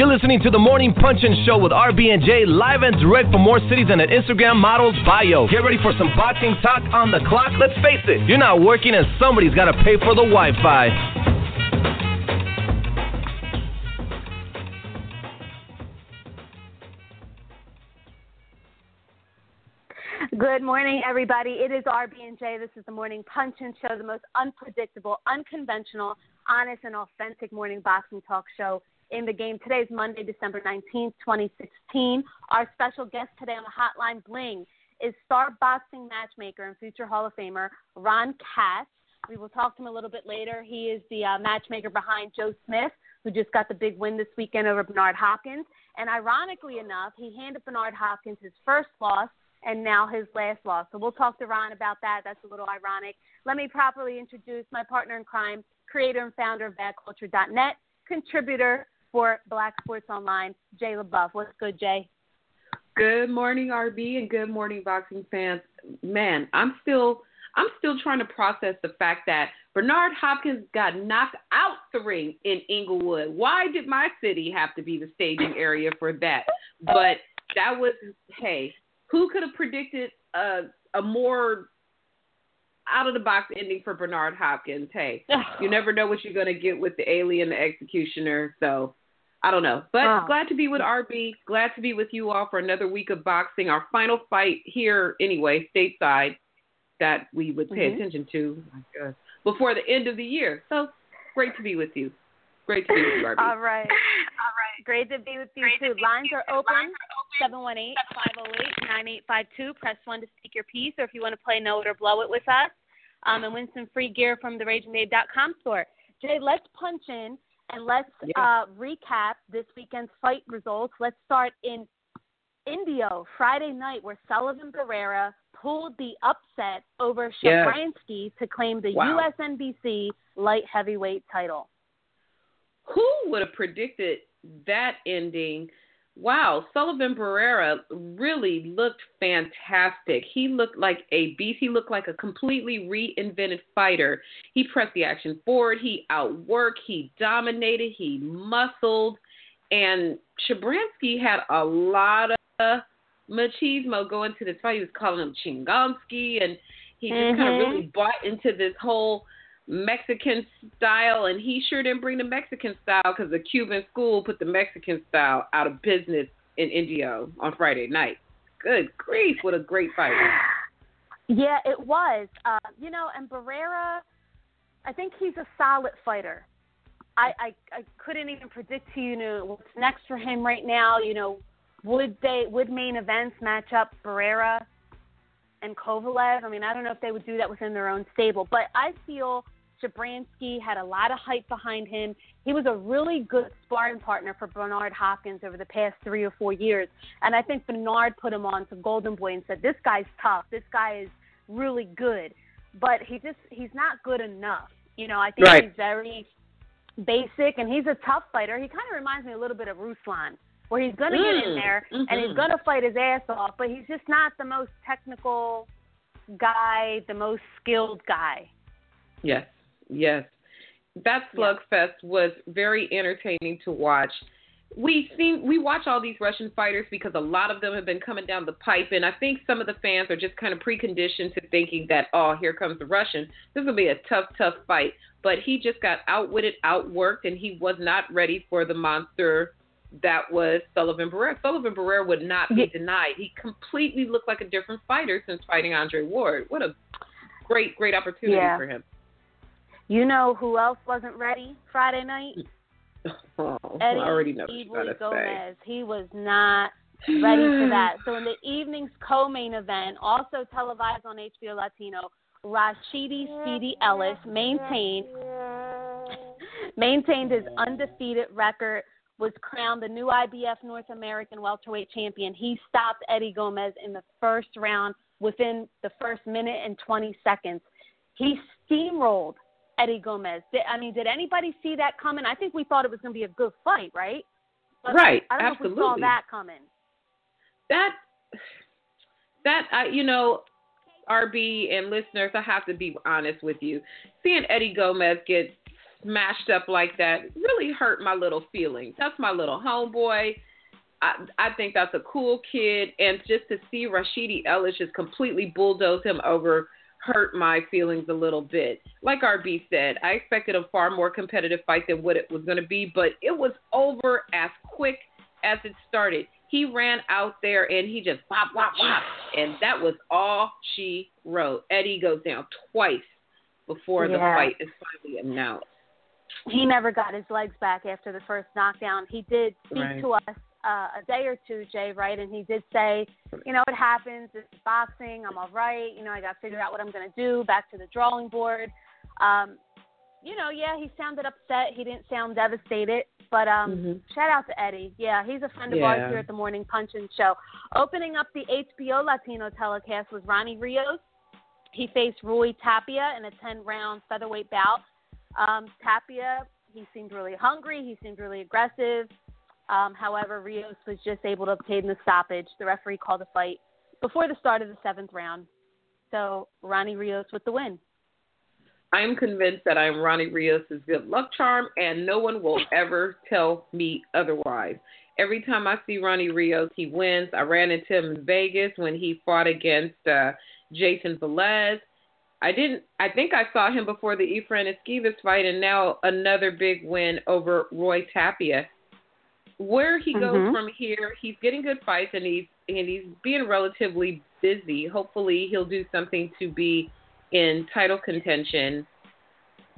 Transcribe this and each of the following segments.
You're listening to the Morning Punch-In Show with RB and J live and direct from more cities than an Instagram model's bio. Get ready for some boxing talk on the clock. Let's face it, you're not working and somebody's got to pay for the Wi-Fi. Good morning, everybody. It is RB and J. This is the Morning Punch-In Show, the most unpredictable, unconventional, honest, and authentic morning boxing talk show in the game. Today is Monday, December 19th, 2016. Our special guest today on the Hotline Bling is star boxing matchmaker and future Hall of Famer Ron Katz. We will talk to him a little bit later. He is the uh, matchmaker behind Joe Smith, who just got the big win this weekend over Bernard Hopkins. And ironically enough, he handed Bernard Hopkins his first loss and now his last loss. So we'll talk to Ron about that. That's a little ironic. Let me properly introduce my partner in crime, creator and founder of BadCulture.net, contributor for Black Sports Online, Jay LeBeauf. What's good, Jay? Good morning, RB, and good morning, boxing fans. Man, I'm still I'm still trying to process the fact that Bernard Hopkins got knocked out the ring in Inglewood. Why did my city have to be the staging area for that? But that was hey, who could have predicted a a more out of the box ending for Bernard Hopkins? Hey, you never know what you're gonna get with the alien, the executioner. So I don't know, but oh. glad to be with RB. Glad to be with you all for another week of boxing. Our final fight here, anyway, stateside, that we would pay mm-hmm. attention to before the end of the year. So great to be with you. Great to be with you, RB. All right. All right. Great to be with you, Great too. Lines are open. 718-508-9852. Press 1 to speak your piece, or if you want to play Know It or Blow It with us, um, and win some free gear from the RagingBabe.com store. Jay, let's punch in and let's yeah. uh, recap this weekend's fight results. Let's start in Indio Friday night, where Sullivan Barrera pulled the upset over Shabranskyy yeah. to claim the wow. USNBC light heavyweight title. Who would have predicted that ending? Wow, Sullivan Barrera really looked fantastic. He looked like a beast. He looked like a completely reinvented fighter. He pressed the action forward. He outworked. He dominated. He muscled. And Shabranskyy had a lot of machismo going to this fight. He was calling him Chingansky, and he just mm-hmm. kind of really bought into this whole – Mexican style, and he sure didn't bring the Mexican style because the Cuban school put the Mexican style out of business in Indio on Friday night. Good grief, what a great fight! Yeah, it was. Uh, you know, and Barrera, I think he's a solid fighter. I, I I couldn't even predict to you know what's next for him right now. You know, would they would Main Events match up Barrera and Kovalev? I mean, I don't know if they would do that within their own stable, but I feel Shabranskyy had a lot of hype behind him. He was a really good sparring partner for Bernard Hopkins over the past three or four years. And I think Bernard put him on to Golden Boy and said, This guy's tough. This guy is really good. But he just he's not good enough. You know, I think right. he's very basic and he's a tough fighter. He kind of reminds me a little bit of Ruslan, where he's going to mm, get in mm, there mm-hmm. and he's mm-hmm. going to fight his ass off, but he's just not the most technical guy, the most skilled guy. Yes. Yes. That slugfest yeah. was very entertaining to watch. We see we watch all these Russian fighters because a lot of them have been coming down the pipe, and I think some of the fans are just kind of preconditioned to thinking that oh, here comes the Russian. This will be a tough, tough fight. But he just got outwitted, outworked, and he was not ready for the monster that was Sullivan Barrera. Sullivan Barrera would not be denied. He completely looked like a different fighter since fighting Andre Ward. What a great, great opportunity yeah. for him. You know who else wasn't ready Friday night? Oh, Eddie I already know Gomez. Say. He was not ready for that. So in the evening's co-main event, also televised on HBO Latino, Rashidi Speedy Ellis maintained maintained his undefeated record, was crowned the new IBF North American welterweight champion. He stopped Eddie Gomez in the first round within the first minute and 20 seconds. He steamrolled Eddie Gomez. Did, I mean, did anybody see that coming? I think we thought it was going to be a good fight, right? But right. I don't absolutely. know if we saw that coming. That that I, you know, RB and listeners, I have to be honest with you. Seeing Eddie Gomez get smashed up like that really hurt my little feelings. That's my little homeboy. I, I think that's a cool kid, and just to see Rashidi Ellis just completely bulldoze him over hurt my feelings a little bit. Like RB said, I expected a far more competitive fight than what it was going to be, but it was over as quick as it started. He ran out there and he just whop, whop, whop. And that was all she wrote. Eddie goes down twice before yeah. the fight is finally announced. He never got his legs back after the first knockdown. He did speak right. to us uh, a day or two, Jay, right? And he did say, you know, it happens. It's boxing. I'm all right. You know, I got to figure out what I'm going to do. Back to the drawing board. Um, you know, yeah, he sounded upset. He didn't sound devastated. But um, mm-hmm. shout out to Eddie. Yeah, he's a friend of yeah. ours here at the Morning Punching Show. Opening up the HBO Latino telecast was Ronnie Rios. He faced Roy Tapia in a 10 round featherweight bout. Um, Tapia, he seemed really hungry. He seemed really aggressive. Um, however, Rios was just able to obtain the stoppage. The referee called the fight before the start of the seventh round. So Ronnie Rios with the win. I am convinced that I am Ronnie Rios' good luck charm, and no one will ever tell me otherwise. Every time I see Ronnie Rios, he wins. I ran into him in Vegas when he fought against uh, Jason Velez. I didn't. I think I saw him before the Efrain Esquivias fight, and now another big win over Roy Tapia. Where he goes mm-hmm. from here, he's getting good fights, and he's and he's being relatively busy. Hopefully, he'll do something to be in title contention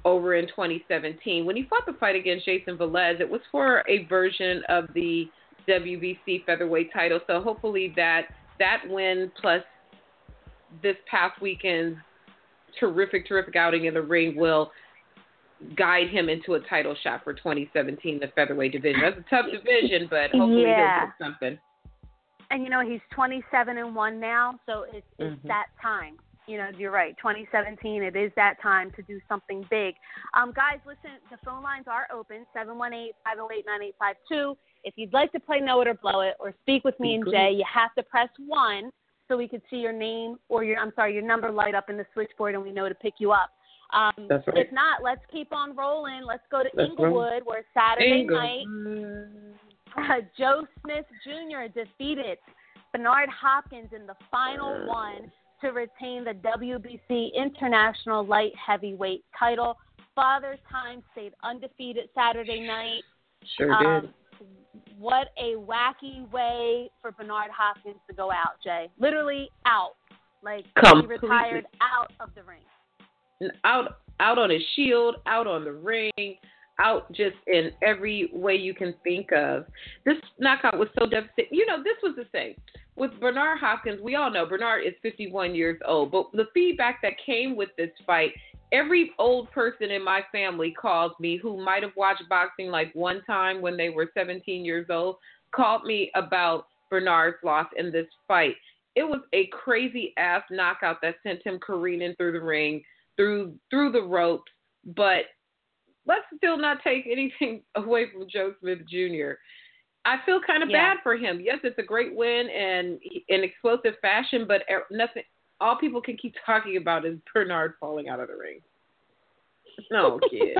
over in 2017. When he fought the fight against Jason Velez, it was for a version of the WBC featherweight title. So hopefully that that win plus this past weekend's terrific, terrific outing in the ring will guide him into a title shot for 2017, the featherweight division. That's a tough division, but hopefully yeah. he'll get something. And you know he's 27 and one now, so it's, it's mm-hmm. that time you know, you're right. 2017, it is that time to do something big. Um, guys, listen, the phone lines are open 718 508 9852. If you'd like to play Know It or Blow It or speak with me and Jay, you have to press 1 so we could see your name or your, I'm sorry, your number light up in the switchboard and we know to pick you up. Um, That's right. If not, let's keep on rolling. Let's go to Inglewood, where Saturday night, uh, Joe Smith Jr. defeated Bernard Hopkins in the final one to retain the WBC International Light Heavyweight title. Father Time stayed undefeated Saturday night. Sure um, did. What a wacky way for Bernard Hopkins to go out, Jay. Literally out. Like Completely. he retired out of the ring. Out out on his shield, out on the ring, out just in every way you can think of. This knockout was so devastating. You know, this was the same with Bernard Hopkins, we all know Bernard is 51 years old, but the feedback that came with this fight, every old person in my family calls me who might have watched boxing like one time when they were 17 years old, called me about Bernard's loss in this fight. It was a crazy ass knockout that sent him careening through the ring, through through the ropes, but let's still not take anything away from Joe Smith Jr. I feel kind of yeah. bad for him. Yes, it's a great win and in explosive fashion, but eh, nothing. All people can keep talking about is Bernard falling out of the ring. No kid.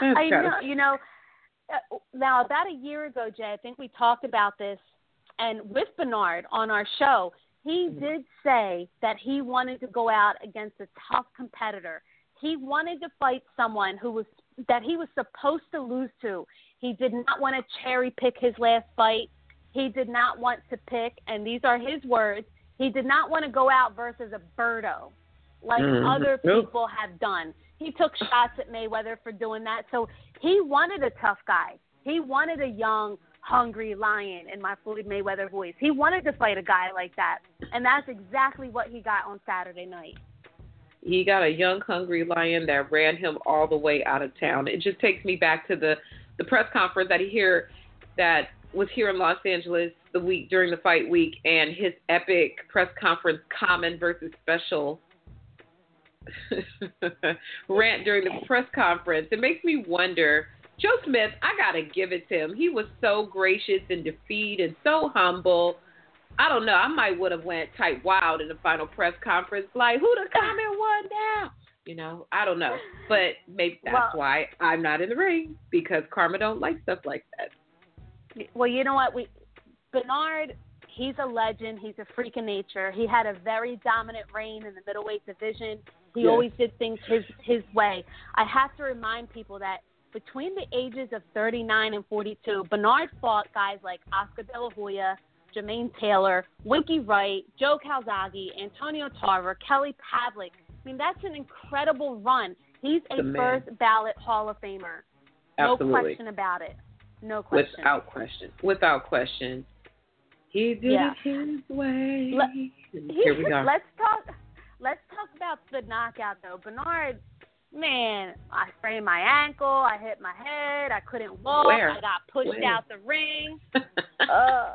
I know. You know. Uh, now, about a year ago, Jay, I think we talked about this, and with Bernard on our show, he mm-hmm. did say that he wanted to go out against a tough competitor. He wanted to fight someone who was that he was supposed to lose to. He did not want to cherry pick his last fight. He did not want to pick, and these are his words, he did not want to go out versus a Berto like mm-hmm. other people have done. He took shots at Mayweather for doing that. So he wanted a tough guy. He wanted a young, hungry lion in my Floyd Mayweather voice. He wanted to fight a guy like that. And that's exactly what he got on Saturday night. He got a young, hungry lion that ran him all the way out of town. It just takes me back to the the press conference that he here that was here in Los Angeles the week during the fight week and his epic press conference common versus special rant during the press conference. It makes me wonder Joe Smith, I gotta give it to him. He was so gracious in defeat and so humble. I don't know. I might would have went type wild in the final press conference, like who the comment one now? You know, I don't know, but maybe that's Well- why I'm not in the ring because Karma don't like stuff like that. Well, you know what? We Bernard, he's a legend. He's a freak of nature. He had a very dominant reign in the middleweight division. He Yes. always did things his his way. I have to remind people that between the ages of 39 and 42, Bernard fought guys like Oscar De La Hoya, Jermaine Taylor, Winky Wright, Joe Calzaghe, Antonio Tarver, Kelly Pavlik. I mean, that's an incredible run. He's a first ballot Hall of Famer. Absolutely. No question about it. No question. Without question. Without question. He did Yeah. it his way. Let- And Here we go. Let's talk. Let's talk about the knockout though. Bernard, man, I sprained my ankle. I hit my head. I couldn't walk. Where? I got pushed Where? out the ring. Uh,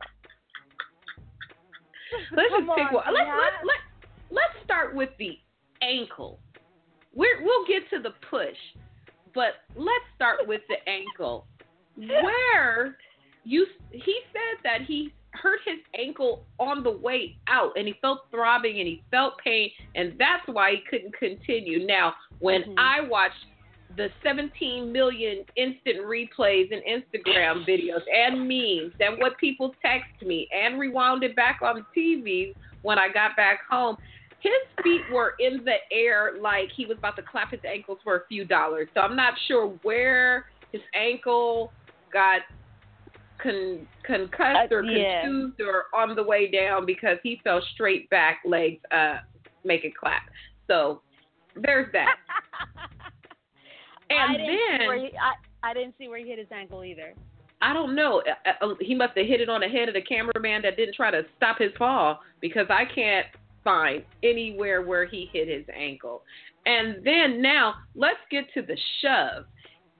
let's just pick on, one. Let's, Tia. let's, let, let's start with the ankle. We're, we'll get to the push, but let's start with the ankle. Where you he said that he hurt his ankle on the way out and he felt throbbing and he felt pain and that's why he couldn't continue. Now, when Mhm. I watched the 17 million instant replays and Instagram videos and memes and what people text me and rewound it back on TV when I got back home, his feet were in the air like he was about to clap his ankles for a few dollars. So I'm not sure where his ankle got con- concussed or Uh, yeah. contused or on the way down because he fell straight back, legs uh, make it clap. So there's that. I And see then he, I, I didn't see where he hit his ankle either. I don't know. Uh, uh, He must have hit it on the head of the cameraman that didn't try to stop his fall because I can't find anywhere where he hit his ankle. And then now let's get to the shove.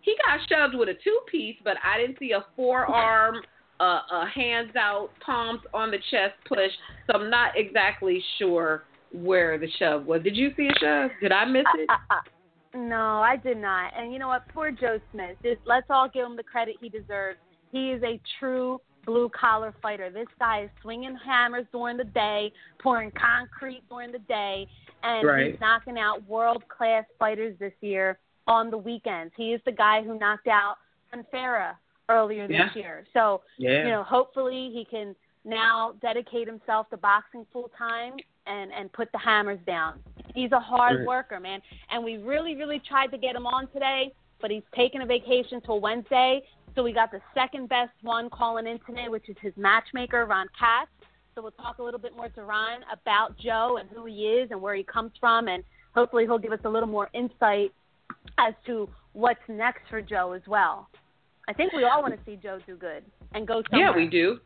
He got shoved with a two piece, but I didn't see a forearm, uh, a hands out, palms on the chest push. So I'm not exactly sure where the shove was. Did you see a shove? Did I miss it? I, I, I, no, I did not. And you know what? Poor Joe Smith. Just, let's all give him the credit he deserves. He is a true blue collar fighter. This guy is swinging hammers during the day, pouring concrete during the day, and Right. he's knocking out world class fighters this year on the weekends. He is the guy who knocked out Farah earlier this Yeah. year. So Yeah. you know, hopefully he can now dedicate himself to boxing full time and and put the hammers down. He's a hard Right. worker, man, and we really really tried to get him on today, but he's taking a vacation till Wednesday. So we got the second best one calling in today, which is his matchmaker Ron Katz. So we'll talk a little bit more to Ron about Joe and who he is and where he comes from, and hopefully he'll give us a little more insight as to what's next for Joe as well. I think we all want to see Joe do good and go somewhere. Yeah, we do.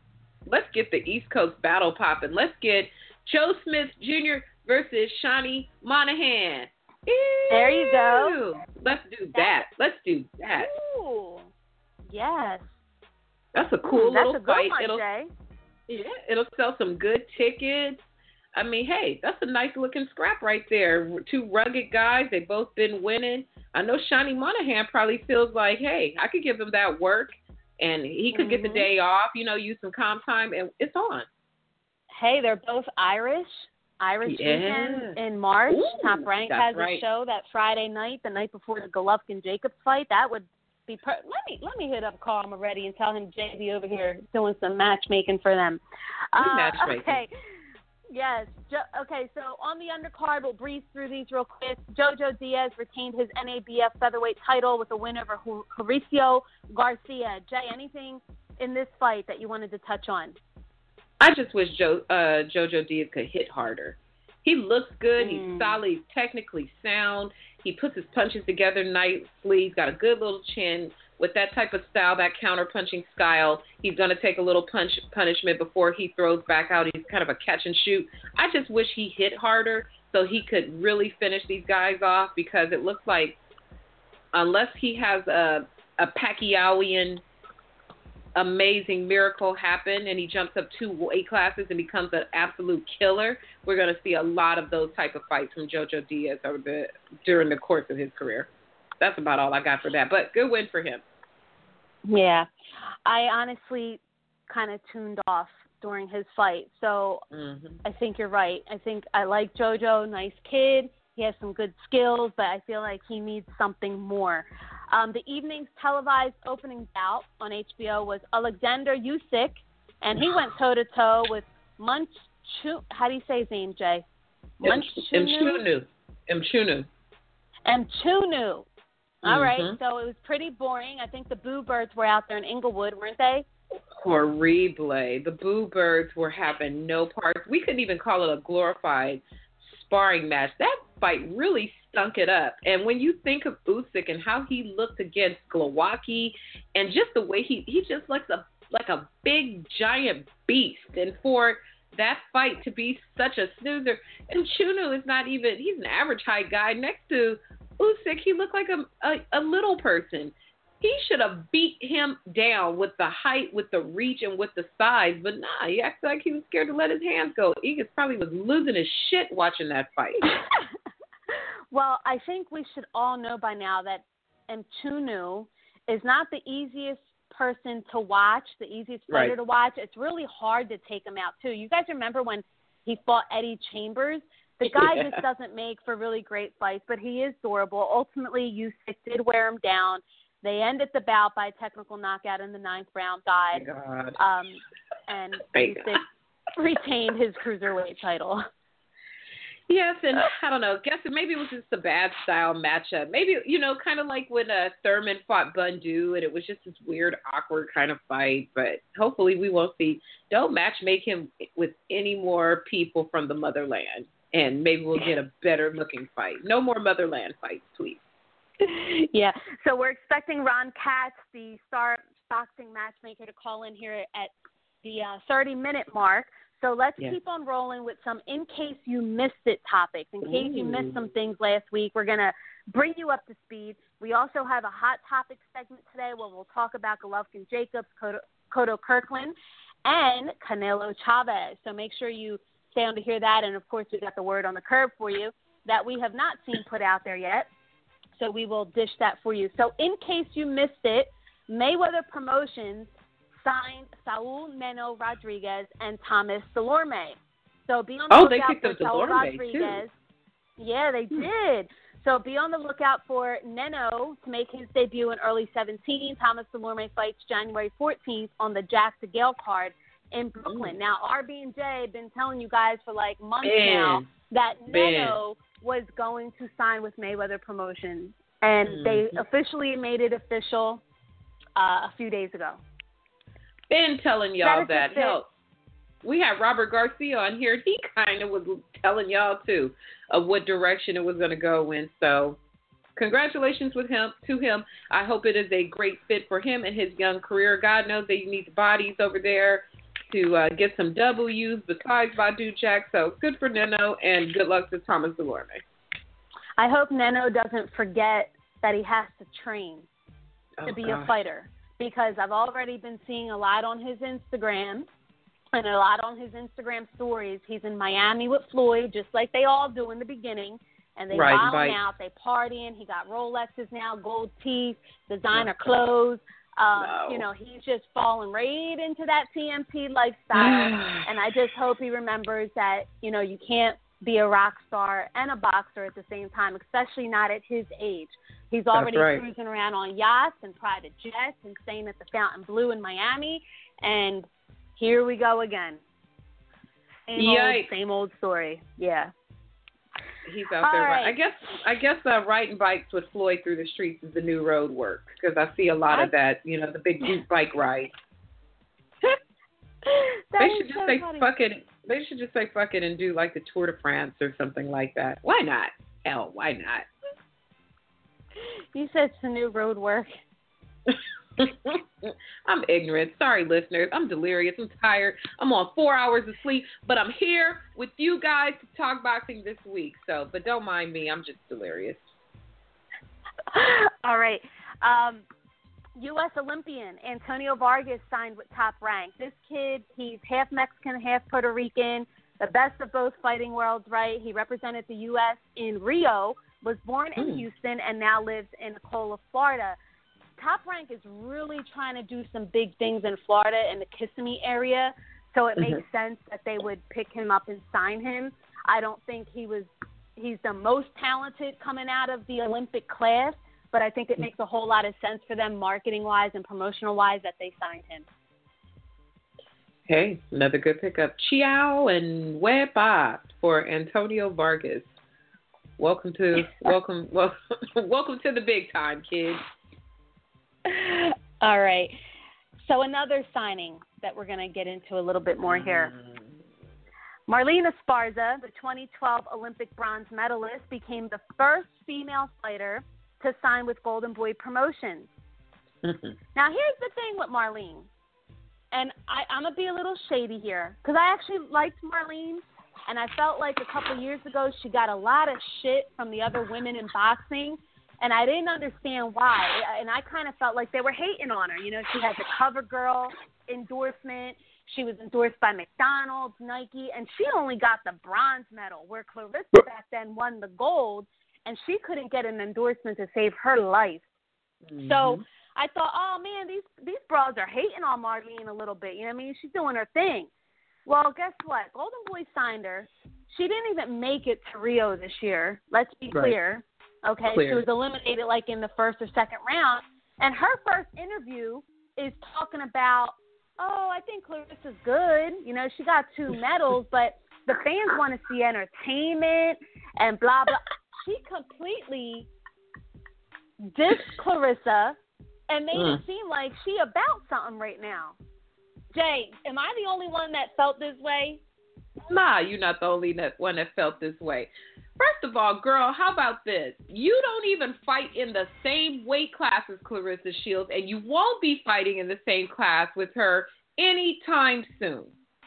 Let's get the East Coast battle popping. Let's get Joe Smith Jr. versus Seanie Monaghan. There you go. Let's do that. Let's do that. Ooh, yes. That's a cool Ooh, that's little a good fight. one, it'll Jay. yeah, it'll sell some good tickets. I mean, hey, that's a nice looking scrap right there. Two rugged guys. They both been winning. I know Seanie Monaghan probably feels like, hey, I could give him that work, and he could get the Mhm. day off. You know, use some comp time, and it's on. Hey, they're both Irish. Irish Yeah. weekend in March. Ooh, Top Rank has right. a show that Friday night, the night before the Golovkin Jacobs fight. That would be per- let me let me hit up Carl Moretti and tell him JB over here doing some matchmaking for them. Uh, matchmaking. Okay. Yes. Jo- okay. So on the undercard, we'll breeze through these real quick. Jojo Diaz retained his NABF featherweight title with a win over Horacio Garcia. Jay, anything in this fight that you wanted to touch on? I just wish Joe uh, JoJo Diaz could hit harder. He looks good. He's Mm. solid. He's technically sound. He puts his punches together nicely. He's got a good little chin. With that type of style, that counter punching style, he's going to take a little punch punishment before he throws back out. He's kind of a catch and shoot. I just wish he hit harder so he could really finish these guys off because it looks like unless he has a a Pacquiaoian amazing miracle happen and he jumps up two weight classes and becomes an absolute killer, we're going to see a lot of those type of fights from JoJo Diaz over the during the course of his career. That's about all I got for that. But good win for him. Yeah, I honestly kind of tuned off during his fight, so hmm I think you're right. I think I like JoJo, nice kid. He has some good skills, but I feel like he needs something more. Um, the evening's televised opening bout on HBO was Alexander Usyk, and he went toe to toe with Munch. How do you say his name, Jay? Mchunu. Mchunu. Mchunu. All right, mm-hmm. so it was pretty boring. I think the Boo Birds were out there in Inglewood, weren't they? Horrible. The Boo Birds were having no parts. We couldn't even call it a glorified sparring match. That fight really stunk it up. And when you think of Usyk and how he looked against Glowacki, and just the way he he just looks a like a big giant beast, and for that fight to be such a snoozer, and Chuno is not even he's an average height guy next to Usyk. He looked like a, a a little person. He should have beat him down with the height, with the reach, and with the size. But nah, he acted like he was scared to let his hands go. Egis probably was losing his shit watching that fight. well, I think we should all know by now that Mchunu is not the easiest person to watch, the easiest fighter right. to watch. It's really hard to take him out too. You guys remember when he fought Eddie Chambers? The guy yeah. just doesn't make for really great fights, but he is durable. Ultimately, Usyk did wear him down. They ended the bout by a technical knockout in the ninth round, died. Um, and Usyk retained his cruiserweight title. Yes, and I don't know. Guess it maybe it was just a bad style matchup. Maybe you know, kind of like when uh, Thurman fought Bundu, and it was just this weird, awkward kind of fight. But hopefully, we won't see. Don't match make him with any more people from the motherland, and maybe we'll get a better looking fight. No more motherland fights, please. yeah. So we're expecting Ron Katz, the star boxing matchmaker, to call in here at the uh, 30 minute mark. So let's yeah. keep on rolling with some in case you missed it topics. In case Ooh. you missed some things last week, we're going to bring you up to speed. We also have a hot topic segment today where we'll talk about Golovkin Jacobs, Cotto Kirkland, and Canelo Chavez. So make sure you stay on to hear that. And of course, we got the word on the curb for you that we have not seen put out there yet. So we will dish that for you. So in case you missed it, Mayweather Promotions signed Saul Neno Rodriguez and Thomas Dulorme. So be on the oh, lookout for Saul Rodriguez. Too. Yeah, they hmm. did. So be on the lookout for Neno to make his debut in early 17. Thomas Dulorme fights January 14th on the Jack DeGale card in Brooklyn. Mm. Now, RB and J have been telling you guys for like months now that Man. Neno was going to sign with Mayweather Promotions, and mm they officially made it official uh, a few days ago. Been telling y'all that. that. Hell, we had Robert Garcia on here. He kind of was telling y'all too of what direction it was going to go in. So, congratulations with him to him. I hope it is a great fit for him and his young career. God knows they need bodies over there to uh, get some W's besides Badou Jack. So good for Neno and good luck to Thomas Dulorme. I hope Neno doesn't forget that he has to train oh, to be God. a fighter because I've already been seeing a lot on his Instagram and a lot on his Instagram stories. He's in Miami with Floyd, just like they all do in the beginning. And they right, wild right. out, they partying. He got Rolexes now, gold teeth, designer clothes. Um, No. You know, he's just falling right into that TMP lifestyle. and I just hope he remembers that, you know, you can't be a rock star and a boxer at the same time, especially not at his age. He's already right. cruising around on yachts and private jets and staying at the Fontainebleau in Miami. And here we go again. Same old, same old story. Yeah. He's out All there. right. I guess I guess uh, riding bikes with Floyd through the streets is the new road work because I see a lot of that. You know, the big group bike ride. They should just so say funny. fuck it. They should just say fuck it and do like the Tour de France or something like that. Why not? Hell, why not? You said it's the new road work. I'm ignorant. Sorry, listeners. I'm delirious. I'm tired. I'm on four hours of sleep, but I'm here with you guys to talk boxing this week. So, but don't mind me. I'm just delirious. All right. Um, U.S. Olympian Antonio Vargas signed with Top Rank. This kid, he's half Mexican, half Puerto Rican. The best of both fighting worlds, right? He represented the U.S. in Rio, was born in Hmm. Houston, and now lives in Cola, Florida. Top Rank is really trying to do some big things in Florida in the Kissimmee area, so it makes mm-hmm. sense that they would pick him up and sign him. I don't think he was he's the most talented coming out of the Olympic class, but I think it makes a whole lot of sense for them marketing wise and promotional wise that they signed him. Hey, another good pickup. Chiao and Wepa for Antonio Vargas. Welcome to welcome welcome welcome to the big time, kids. All right. So another signing that we're going to get into a little bit more here. Mm-hmm. Marlen Esparza, the 2012 Olympic bronze medalist, became the first female fighter to sign with Golden Boy Promotions. Mm-hmm. now, here's the thing with Marlen, and I, I'm gonna be a little shady here because I actually liked Marlen, and I felt like a couple years ago she got a lot of shit from the other women in boxing, and I didn't understand why. And I kind of felt like they were hating on her. You know, she had the CoverGirl endorsement. She was endorsed by McDonald's, Nike, and she only got the bronze medal, where Claressa back then won the gold, and she couldn't get an endorsement to save her life. Mm-hmm. So I thought, oh man, these these bras are hating on Marlen a little bit. You know what I mean? She's doing her thing. Well, guess what? Golden Boy signed her. She didn't even make it to Rio this year. Let's be right. clear. Okay, clear. she was eliminated like in the first or second round, and her first interview is talking about oh, I think Claressa's good. You know, she got two medals, but the fans want to see entertainment and blah blah. She completely dissed Claressa and made mm. it seem like she about something right now. Jay, am I the only one that felt this way? Nah, you're not the only one that felt this way. First of all, girl, how about this? You don't even fight in the same weight class as Claressa Shields, and you won't be fighting in the same class with her anytime soon.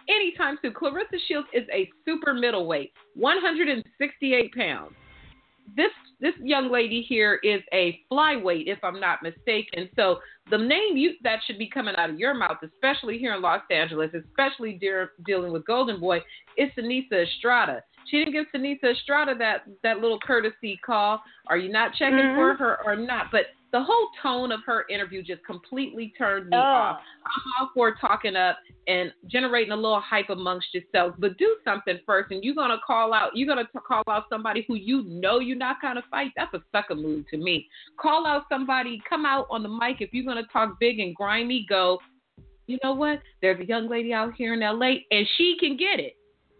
Anytime soon. Claressa Shields is a super middleweight, 168 pounds. This this young lady here is a flyweight, if I'm not mistaken. So the name you, that should be coming out of your mouth, especially here in Los Angeles, especially de- dealing with Golden Boy, is Seniesa Estrada. She didn't give Seniesa Estrada that that little courtesy call. Are you not checking mm-hmm. for her or not? But the whole tone of her interview just completely turned me oh. off. I'm all for talking up and generating a little hype amongst yourselves, but do something first. And you're gonna call out, you're gonna call out somebody who you know you're not gonna fight. That's a sucker move to me. Call out somebody, come out on the mic if you're gonna talk big and grimy. Go. You know what? There's a young lady out here in LA, and she can get it.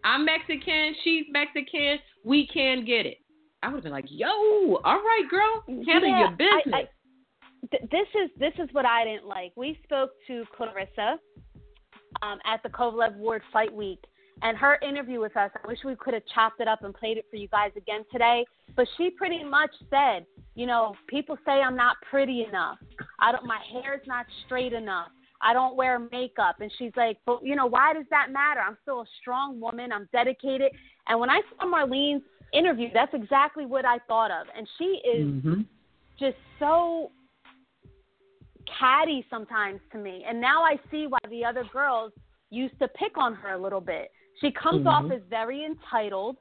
I'm Mexican. She's Mexican. We can get it. I would have been like, "Yo, all right, girl, handle yeah, your business." I, I, this is this is what I didn't like. We spoke to Claressa um, at the Kovalev Ward Fight Week, and her interview with us. I wish we could have chopped it up and played it for you guys again today. But she pretty much said, you know, people say I'm not pretty enough. I don't. My hair's not straight enough. I don't wear makeup. And she's like, but you know, why does that matter? I'm still a strong woman. I'm dedicated. And when I saw Marlen's interview, that's exactly what I thought of. And she is mm-hmm. just so catty sometimes to me. And now I see why the other girls used to pick on her a little bit. She comes mm-hmm. off as very entitled.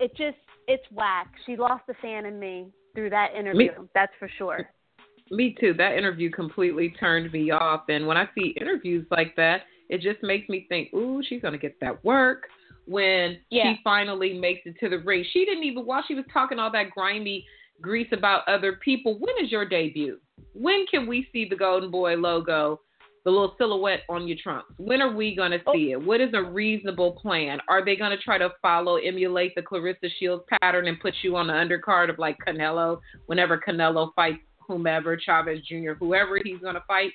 It just it's whack. She lost a fan in me through that interview. Me, that's for sure. Me too. That interview completely turned me off. And when I see interviews like that, it just makes me think, ooh, she's gonna get that work when yeah. she finally makes it to the ring. She didn't even while she was talking all that grimy grease about other people. When is your debut? When can we see the Golden Boy logo, the little silhouette on your trunks? When are we going to oh. see oh. it? What is a reasonable plan? Are they going to try to follow, emulate the Claressa Shields pattern and put you on the undercard of like Canelo whenever Canelo fights whomever, Chavez Jr., whoever he's going to fight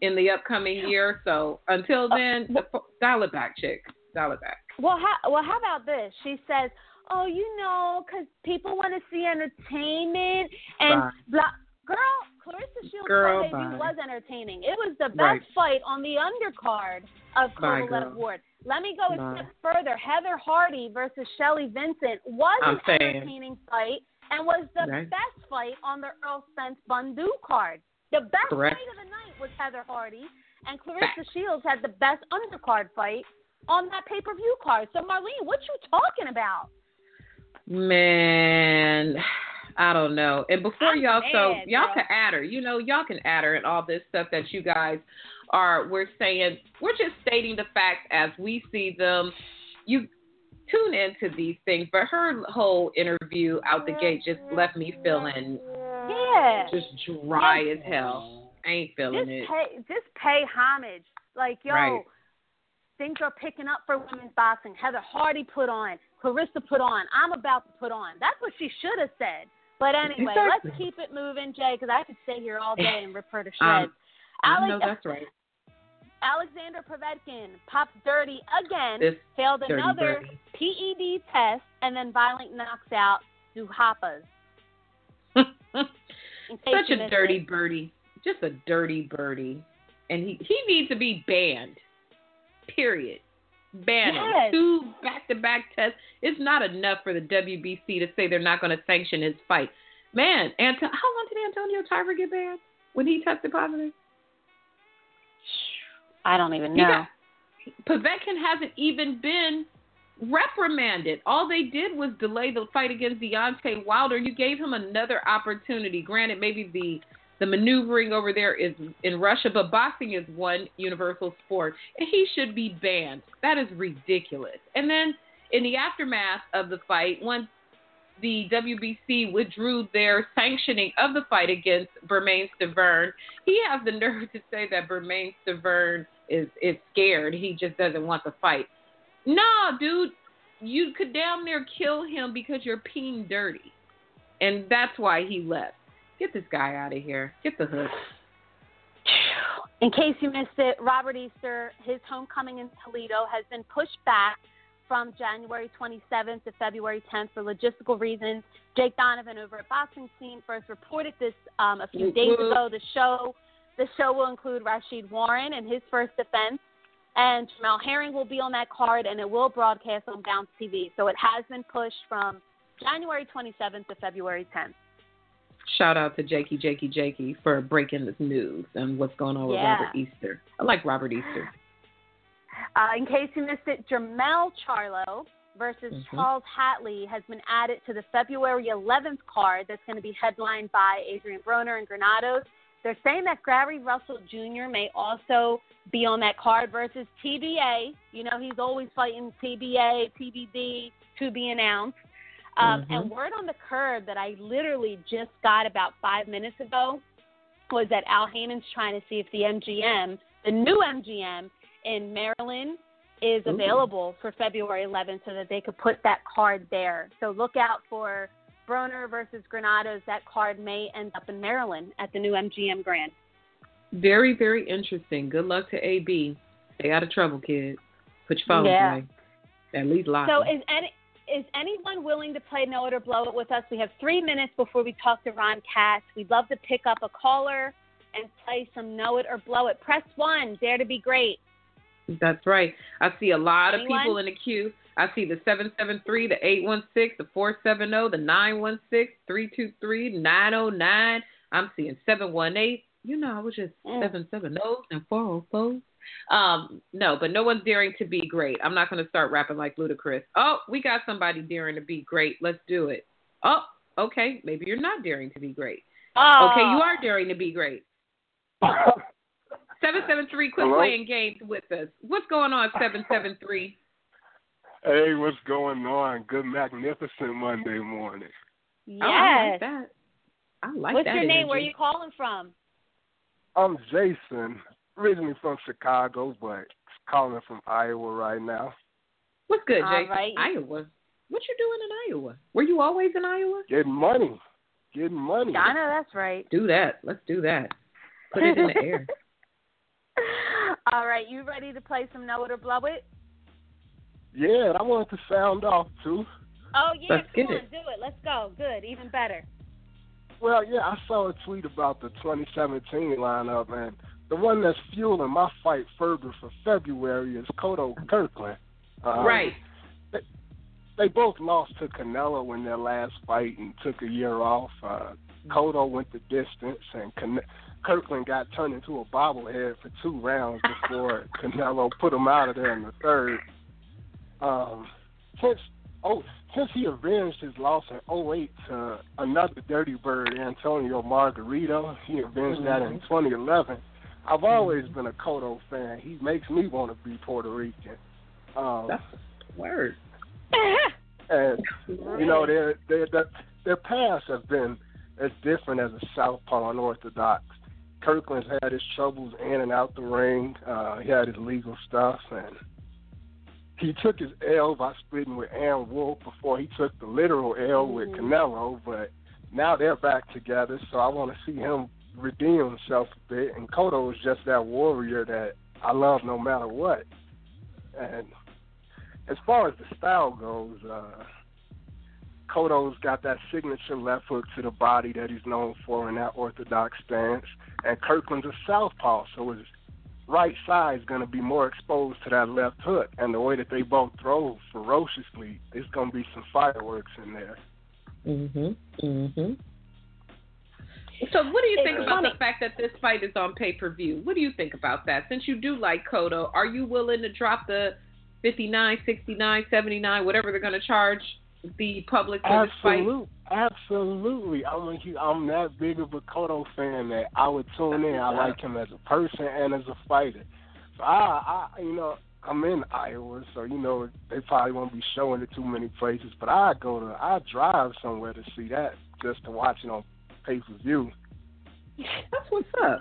in the upcoming year? So until uh, then, uh, dial it back, chick. Dial it back. Well, how, well, how about this? She says, "Oh, you know, because people want to see entertainment and Bye. blah." Girl, Claressa Shields' Girl, debut was entertaining. It was the best right. fight on the undercard of Kovalev Ward. Let me go a Bye. step further. Heather Hardy versus Shelly Vincent was I'm an saying. entertaining fight and was the right. best fight on the Errol Spence Bundu card. The best Correct. fight of the night was Heather Hardy, and Claressa Fact. Shields had the best undercard fight on that pay per view card. So Marlen, what you talking about? Man, I don't know. And before I'm y'all, mad, so y'all bro. can add her. You know, y'all can add her and all this stuff that you guys are. We're saying we're just stating the facts as we see them. You, tune into these things. But her whole interview out the gate just left me feeling Yeah. just dry as hell. I ain't feeling just it. pay just pay homage. Like, yo, Right. things are picking up for women's boxing. Heather Hardy put on, Claressa put on. I'm about to put on. That's what she should have said. But anyway, Exactly. let's keep it moving, Jay, because I could stay here all day and rip her to Um, shreds. I know Alex, that's right. Alexander Povetkin pops dirty again, This failed dirty another birdie. PED test, and then violent knocks out case Such a dirty it. birdie. Just a dirty birdie. And he, he needs to be banned. Period. Banned. Yes. Two back to back tests. It's not enough for the WBC to say they're not going to sanction his fight. Man, Anto- how long did Antonio Tarver get banned when he tested positive? I don't even know. got- Povetkin hasn't even been reprimanded. All they did was delay the fight against Deontay Wilder. You gave him another opportunity. Granted, maybe the the maneuvering over there is in Russia, but boxing is one universal sport, and he should be banned. That is ridiculous. And then in the aftermath of the fight, once the WBC withdrew their sanctioning of the fight against Bermane Stiverne, he has the nerve to say that Bermane Stiverne is is scared. He just doesn't want the fight. No, dude, you could damn near kill him because you're peeing dirty, and that's why he left. Get this guy out of here. Get the hook. In case you missed it, Robert Easter, his homecoming in Toledo has been pushed back from January 27th to February 10th for logistical reasons. Jake Donovan over at Boxing Scene first reported this um, a few days ago. The show, the show will include Rashid Warren in his first defense, and Jamel Herring will be on that card, and it will broadcast on Bounce TV. So it has been pushed from January 27th to February 10th. Shout out to Jakey, Jakey, Jakey for breaking this news and what's going on with Yeah. Robert Easter. I like Robert Easter. Uh, in case you missed it, Jermell Charlo versus Mhm. Charles Hatley has been added to the February 11th card that's going to be headlined by Adrian Broner and Granados. They're saying that Gary Russell Jr. may also be on that card versus TBA. You know, he's always fighting TBA, TBD, to be announced. Um, Mhm. And word on the curb that I literally just got about five minutes ago was that Al Haymon's trying to see if the MGM, the new MGM in Maryland, is Ooh. available for February 11th so that they could put that card there. So look out for Broner versus Granados. That card may end up in Maryland at the new MGM Grand. Very, very interesting. Good luck to AB. Stay out of trouble, kid. Put your phone Yeah. away. At least lock So is any is anyone willing to play Know It or Blow It with us? We have three minutes before we talk to Ron Katz. We'd love to pick up a caller and play some Know It or Blow It. Press one. Dare to be great. That's right. I see a lot of Anyone? people in the queue. I see the 773, the 816, the 470, the 916, 323, 909. I'm seeing 718. You know, I was just Mm. 770 and 404. Um, no, but no one's daring to be great. I'm not going to start rapping like Ludacris. Oh, we got somebody daring to be great. Let's do it. Oh, okay. Maybe you're not daring to be great. Oh. Okay, you are daring to be great. 773, quit Hello? playing games with us. What's going on, 773? Hey, what's going on? Good, magnificent Monday morning. Yes. Oh, I like that. I like What's that. your name? energy. Where are you calling from? I'm Jason, originally from Chicago, but calling from Iowa right now. What's good, Jason? right. Iowa. What you doing in Iowa? Were you always in Iowa? Getting money. Getting money. I know that's right. Do that. Let's do that. Put it in the air. All right, you ready to play some Know It or Blow It? Yeah, I wanted to sound off too. Oh yeah, Let's come get on, it. do it. Let's go. Good, even better. Well, yeah, I saw a tweet about the 2017 lineup, and the one that's fueling my fight further for February is Cotto Kirkland. Um, right. they both lost to Canelo in their last fight and took a year off. Uh, Cotto went the distance, and Can- Kirkland got turned into a bobblehead for two rounds before Canelo put him out of there in the third. Um, since oh, since he avenged his loss in 08 to another dirty bird, Antonio Margarito, he avenged that in 2011. I've always been a Cotto fan. He makes me want to be Puerto Rican. Um, That's word. and you know their their their, their paths have been as different as a southpaw and orthodox. Kirkland's had his troubles in and out the ring. Uh, he had his legal stuff, and he took his L by splitting with Ann Wolfe before he took the literal L with Mhm. Canelo. But now they're back together, so I want to see him redeem himself a bit. And Cotto is just that warrior that I love no matter what. And as far as the style goes, uh, Cotto's got that signature left hook to the body that he's known for in that orthodox stance, and Kirkland's a southpaw, so his right side is going to be more exposed to that left hook. And the way that they both throw ferociously, there's going to be some fireworks in there. Mhm. Mhm. So, what do you think It's about funny. the fact that this fight is on pay per view? What do you think about that? Since you do like Cotto, are you willing to drop the 59, 69, 79, whatever they're going to charge the public for this fight? Absolutely, absolutely. I'm a, hu- I'm that big of a Cotto fan that I would tune in. I like him as a person and as a fighter. So I, I, you know, I'm in Iowa, so you know they probably won't be showing it too many places. But I go to, I drive somewhere to see that just to watch it on pay per view. That's what's up.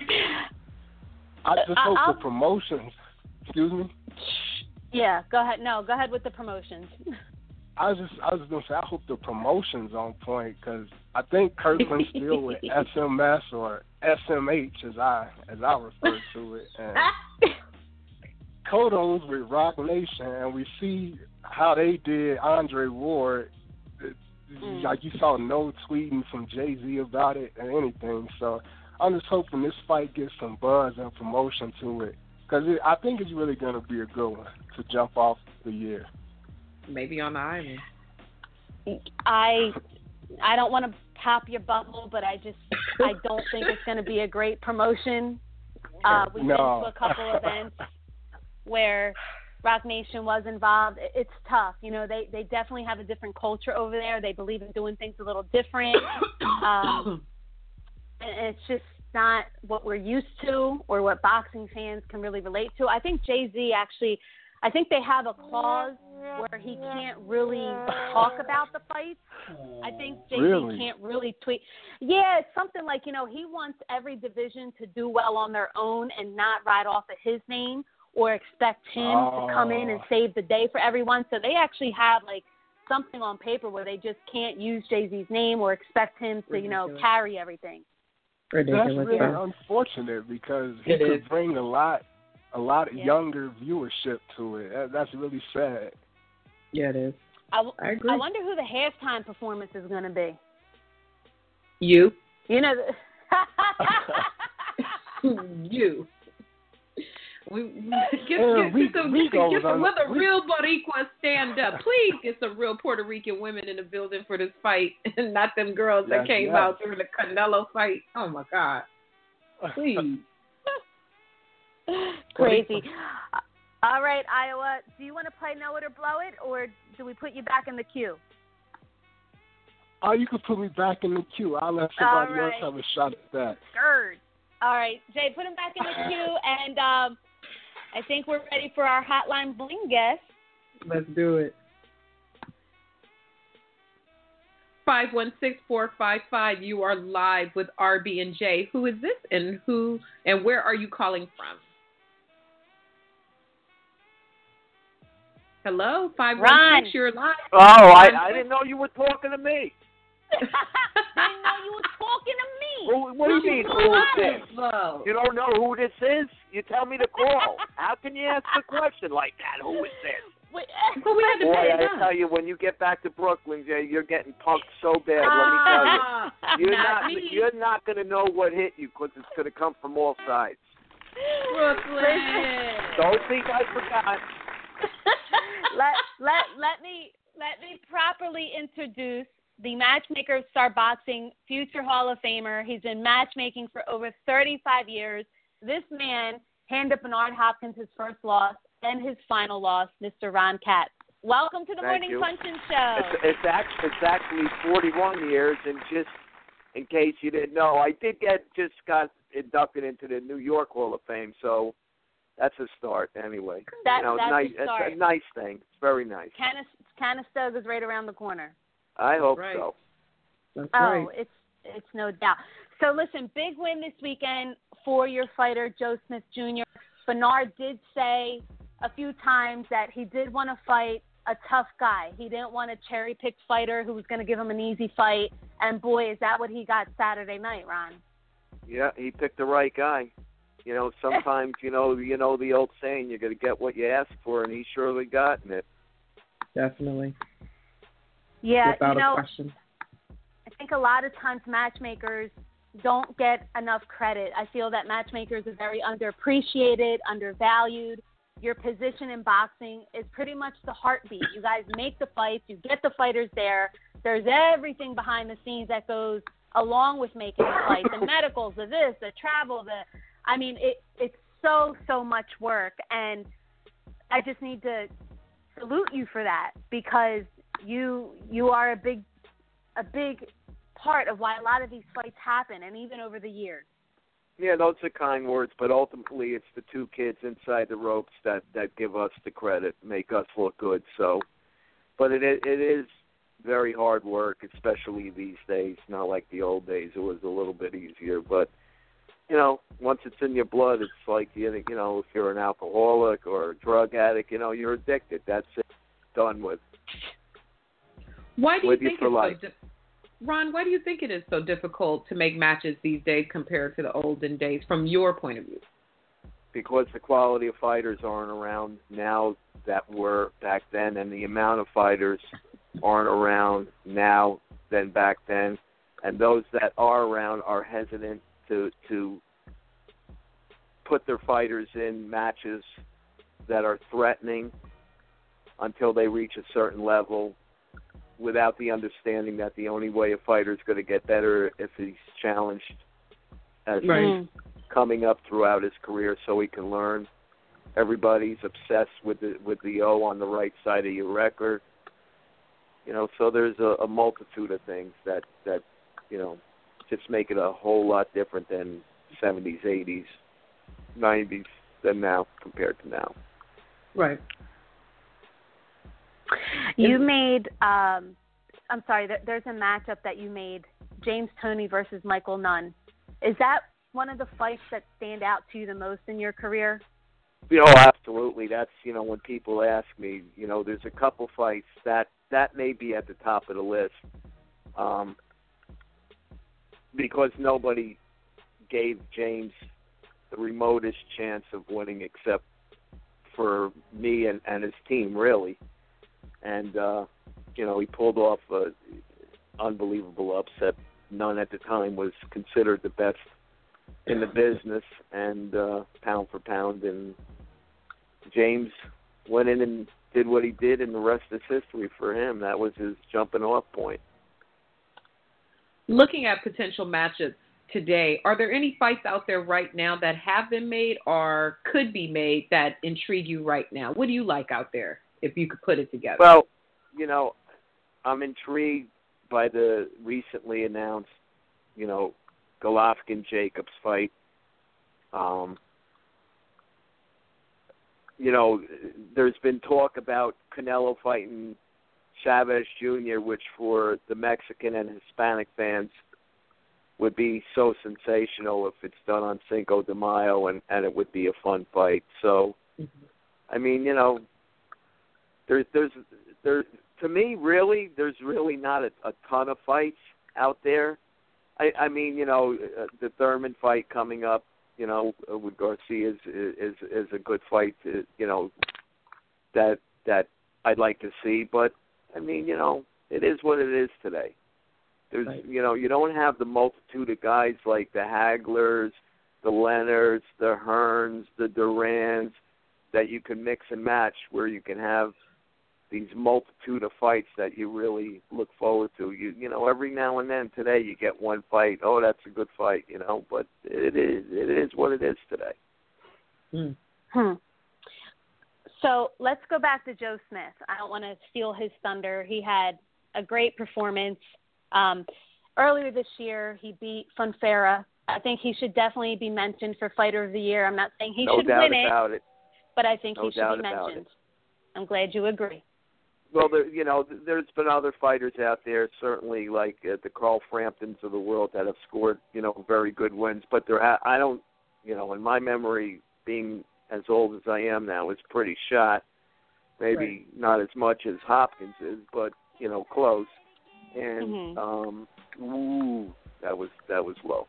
I just hope I'll- the promotions. Excuse me. Yeah, go ahead. No, go ahead with the promotions. I was just I was gonna say I hope the promotion's on point because I think Kirkland's still with SMS or SMH as I as I refer to it, and Cotto's with Roc Nation, and we see how they did Andre Ward. Mm. Like you saw no tweeting from Jay Z about it or anything. So I'm just hoping this fight gets some buzz and promotion to it because I think it's really gonna be a good one to jump off the year. Maybe on the island. I I don't want to pop your bubble, but I just I don't think it's going to be a great promotion. Uh, we've been to a couple events where Roc Nation was involved. It's tough, you know. They they definitely have a different culture over there. They believe in doing things a little different. Um, and it's just not what we're used to or what boxing fans can really relate to. I think Jay Z actually, I think they have a clause where he can't really talk about the fights. I think Jay Z Really? can't really tweet. Yeah, it's something like you know he wants every division to do well on their own and not ride off of his name or expect him to come in and Oh. save the day for everyone. So they actually have like something on paper where they just can't use Jay Z's name or expect him to you know carry everything. That's really unfortunate because he It could is. bring a lot, a lot Yeah. younger viewership to it. That's really sad. Yeah, it is. I, w- I agree. I wonder who the halftime performance is going to be. You. You know, the- you. We get, Yeah, get, we- get some, we get, get some on- other we- real Boricua stand up. Please get some real Puerto Rican women in the building for this fight, and not them girls that came yes. out during the Canelo fight. Oh my God! Please. crazy. All right, Iowa. Do you want to play Know It or Blow It, or do we put you back in the queue? oh, you can put me back in the queue. I'll let All somebody else have a shot at that. Gerd. All right, Jay, put him back in the queue, and um, I think we're ready for our hotline bling guest. Let's do it. Five one six four five five. You are live with RB and J. Who is this, and who and where are you calling from? Hello, five one Ron. You're live. Oh, I, I didn't know you were talking to me. I didn't know you were talking to me. Who, what do you mean, who is this? Hello. You don't know who this is? You tell me to call. How can you ask a question like that? Who is this? Wait, But we had to Boy, pay I it tell you, when you get back to Brooklyn, Jay, you're getting punked so bad. Let me tell you. Ah, You're not not, you're not going to know what hit you because it's going to come from all sides. Brooklyn. Don't think I forgot. Let let let me let me properly introduce the matchmaker of Star Boxing, future Hall of Famer. He's been matchmaking for over 35 years. This man handed Bernard Hopkins his first loss and his final loss, Mr. Ron Katz. Welcome to the Thank Morning you. Punch-In Show. It's, it's, act, it's actually 41 years, and just in case you didn't know, I did get just got inducted into the New York Hall of Fame. So That's a start, anyway. That, you know, that's nice. a start. It's a nice thing. It's very nice. Canis- Canastota's right around the corner. I hope Right. so. That's Oh, right. it's it's no doubt. So listen, big win this weekend for your fighter Joe Smith Jr. Bernard did say a few times that he did want to fight a tough guy. He didn't want a cherry picked fighter who was going to give him an easy fight. And boy, is that what he got Saturday night, Ron? Yeah, he picked the right guy. You know, sometimes you know, you know the old saying, you're gonna get what you ask for, and he surely gotten it. Definitely. Yeah, Without you know, a question. I think a lot of times matchmakers don't get enough credit. I feel that matchmakers are very underappreciated, undervalued. Your position in boxing is pretty much the heartbeat. You guys make the fights, you get the fighters there. There's everything behind the scenes that goes along with making the fight. The medicals, the this, the travel, the I mean, it it's so so much work and I just need to salute you for that because you you are a big a big part of why a lot of these fights happen and even over the years. Yeah, those are kind words, but ultimately it's the two kids inside the ropes that that give us the credit, make us look good. So, but it it is very hard work, especially these days. Not like the old days; it was a little bit easier. But you know, once it's in your blood, it's like you you know, if you're an alcoholic or a drug addict, you know, you're addicted. That's it, done with. Why do you with you think for it's life. so di- Ron, why do you think it is so difficult to make matches these days compared to the olden days from your point of view? because the quality of fighters aren't around now that were back then, and the amount of fighters aren't around now than back then, and those that are around are hesitant to to put their fighters in matches that are threatening until they reach a certain level without the understanding that the only way a fighter is going to get better if he's challenged as Right. Mm. coming up throughout his career so he can learn. Everybody's obsessed with the with the O on the right side of your record. You know, so there's a, a multitude of things that that you know just make it a whole lot different than 70s, 80s, 90s than now compared to now. Right. You made um I'm sorry, there, there's a matchup that you made James Toney versus Michael Nunn. Is that one of the fights that stand out to you the most in your career? You know, absolutely. That's you know when people ask me, you know, there's a couple fights that that may be at the top of the list, um, because nobody gave James the remotest chance of winning except for me and, and his team, really. And uh, you know, he pulled off a unbelievable upset. Nunn at the time was considered the best in the business and uh pound for pound and James went in and did what he did and the rest is history for him. That was his jumping off point. Looking at potential matchups today, are there any fights out there right now that have been made or could be made that intrigue you right now? What do you like out there if you could put it together? Well, you know, I'm intrigued by the recently announced, you know, Golovkin Jacobs fight. Um you know, there's been talk about Canelo fighting Chavez Jr., which for the Mexican and Hispanic fans would be so sensational if it's done on Cinco de Mayo, and and it would be a fun fight. So, I mean, you know, there's there's there to me really there's really not a, a ton of fights out there. I I mean, you know, uh, the Thurman fight coming up you know, with Garcia is is is a good fight. To, you know, that that I'd like to see. But I mean, you know, it is what it is today. There's, Right. you know, you don't have the multitude of guys like the Haglers, the Leonards, the Hearns, the Durans that you can mix and match, where you can have these multitude of fights that you really look forward to. You you know, every now and then today you get one fight. Oh, that's a good fight, you know. But it is it is what it is today. Mm. Hmm. So let's go back to Joe Smith. I don't want to steal his thunder. He had a great performance. Um, earlier this year, he beat Fonfara I think he should definitely be mentioned for Fighter of the Year. I'm not saying he no should win it, about it. but I think No he should be mentioned. I'm glad you agree. Well, there, you know, there's been other fighters out there, certainly like uh, the Carl Framptons of the world that have scored, you know, very good wins. But there, ha- I don't, you know, in my memory, being as old as I am now, is pretty shot. Maybe not as much as Hopkins is, but you know, close. And Mhm. um, ooh, that was that was low.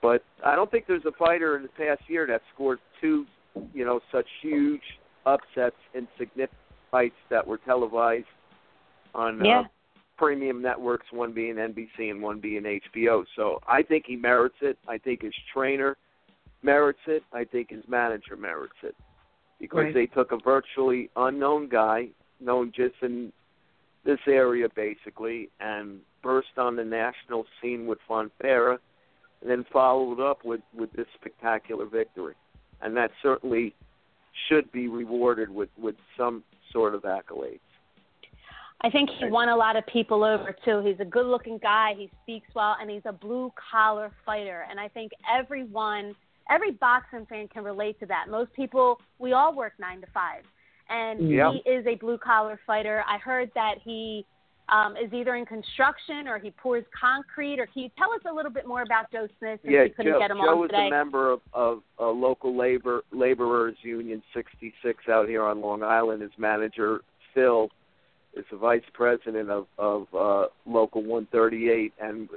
But I don't think there's a fighter in the past year that scored two, you know, such huge upsets and significant fights that were televised on Yeah. uh, premium networks, one being NBC and one being HBO. So I think he merits it. I think his trainer merits it. I think his manager merits it because Right. they took a virtually unknown guy, known just in this area basically, and burst on the national scene with Fonfara, and then followed up with with this spectacular victory, and that certainly should be rewarded with with some sort of accolades. I think he won a lot of people over too. He's a good-looking guy. He speaks well, and he's a blue-collar fighter. And I think everyone, every boxing fan can relate to that. Most people, we all work nine to five, and Yep. he is a blue-collar fighter. I heard that he um, is either in construction or he pours concrete. Or can you tell us a little bit more about Joe Smith since yeah, we couldn't Joe, get him Joe on is today? a member of, of a local labor laborers union 66 out here on Long Island. His manager Phil is the vice president of of uh, local 138, and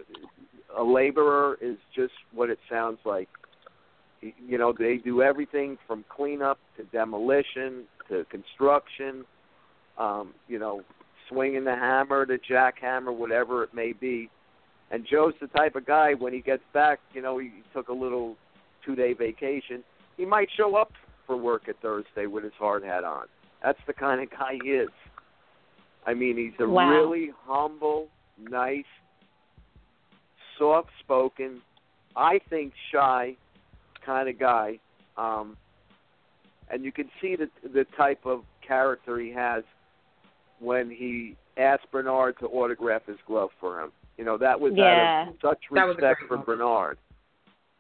a laborer is just what it sounds like. You know, they do everything from cleanup to demolition to construction. Um, you know, swinging the hammer, the jackhammer, whatever it may be. And Joe's the type of guy when he gets back, you know, he took a little two day vacation. He might show up for work at Thursday with his hard hat on. That's the kind of guy he is. I mean, he's a Wow. really humble, nice, soft spoken, I think shy kind of guy. Um and you can see the the type of character he has when he asked Bernard to autograph his glove for him. You know, that was Yeah. out of such That was a respect for moment. Bernard.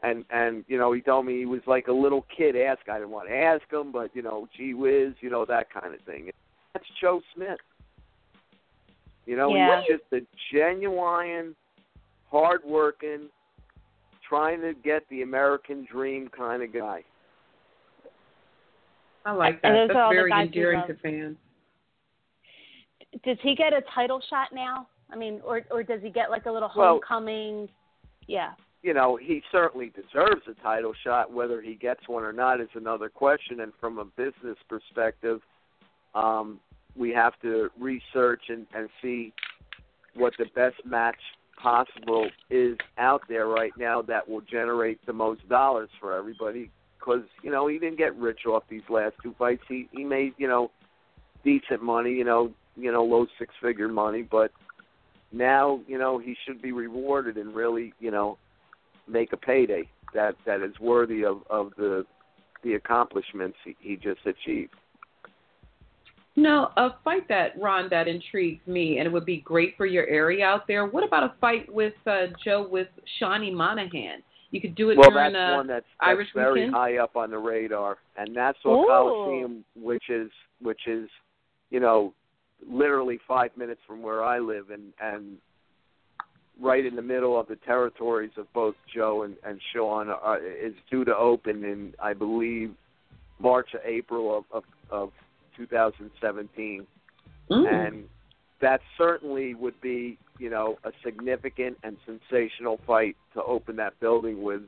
And and you know, he told me he was like a little kid ask I didn't want to ask him, but you know, gee whiz, you know, that kind of thing. That's Joe Smith. You know, Yeah. he's just a genuine, hard working, trying to get the American dream kind of guy. I like that. those are all That's very endearing to fans. Does he get a title shot now? I mean, or or does he get like a little Well- homecoming? Yeah. you know, he certainly deserves a title shot. Whether he gets one or not is another question. And from a business perspective, um, we have to research and, and see what the best match possible is out there right now that will generate the most dollars for everybody. Because you know he didn't get rich off these last two fights. He he made you know decent money. You know you know low six figure money, but now you know he should be rewarded and really you know make a payday that that is worthy of of the the accomplishments he, he just achieved. No, a fight that Ron that intrigues me, and it would be great for your area out there. What about a fight with uh, Joe with Seanie Monaghan? You could do it Well, during that's uh, one that's, that's Irish very weekend? high up on the radar, and Nassau Ooh. Coliseum, which is which is you know literally five minutes from where I live, and and right in the middle of the territories of both Joe and, and Sean, uh, is due to open in I believe March or April of of, of 2017. Mm. and that certainly would be, you know, a significant and sensational fight to open that building with,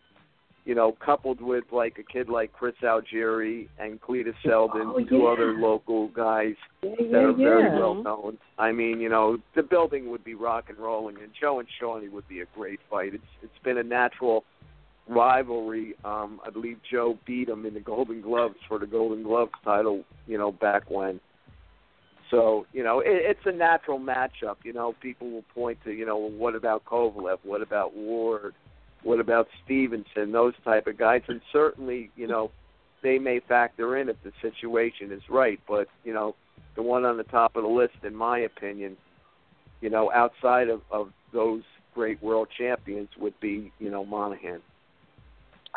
you know, coupled with like a kid like Chris Algieri and Cletus Seldin, Oh, two yeah. other local guys yeah, that yeah, are very well known. I mean, you know, the building would be rock and rolling, and Joe and Seanie would be a great fight. It's it's been a natural rivalry. Um, I believe Joe beat him in the Golden Gloves for the Golden Gloves title, you know, back when. So you know, it, it's a natural matchup. You know, people will point to, you know, what about Kovalev? What about Ward? What about Stevenson? Those type of guys, and certainly, you know, they may factor in if the situation is right. But you know, the one on the top of the list, in my opinion, you know, outside of, of those great world champions, would be, you know, Monaghan.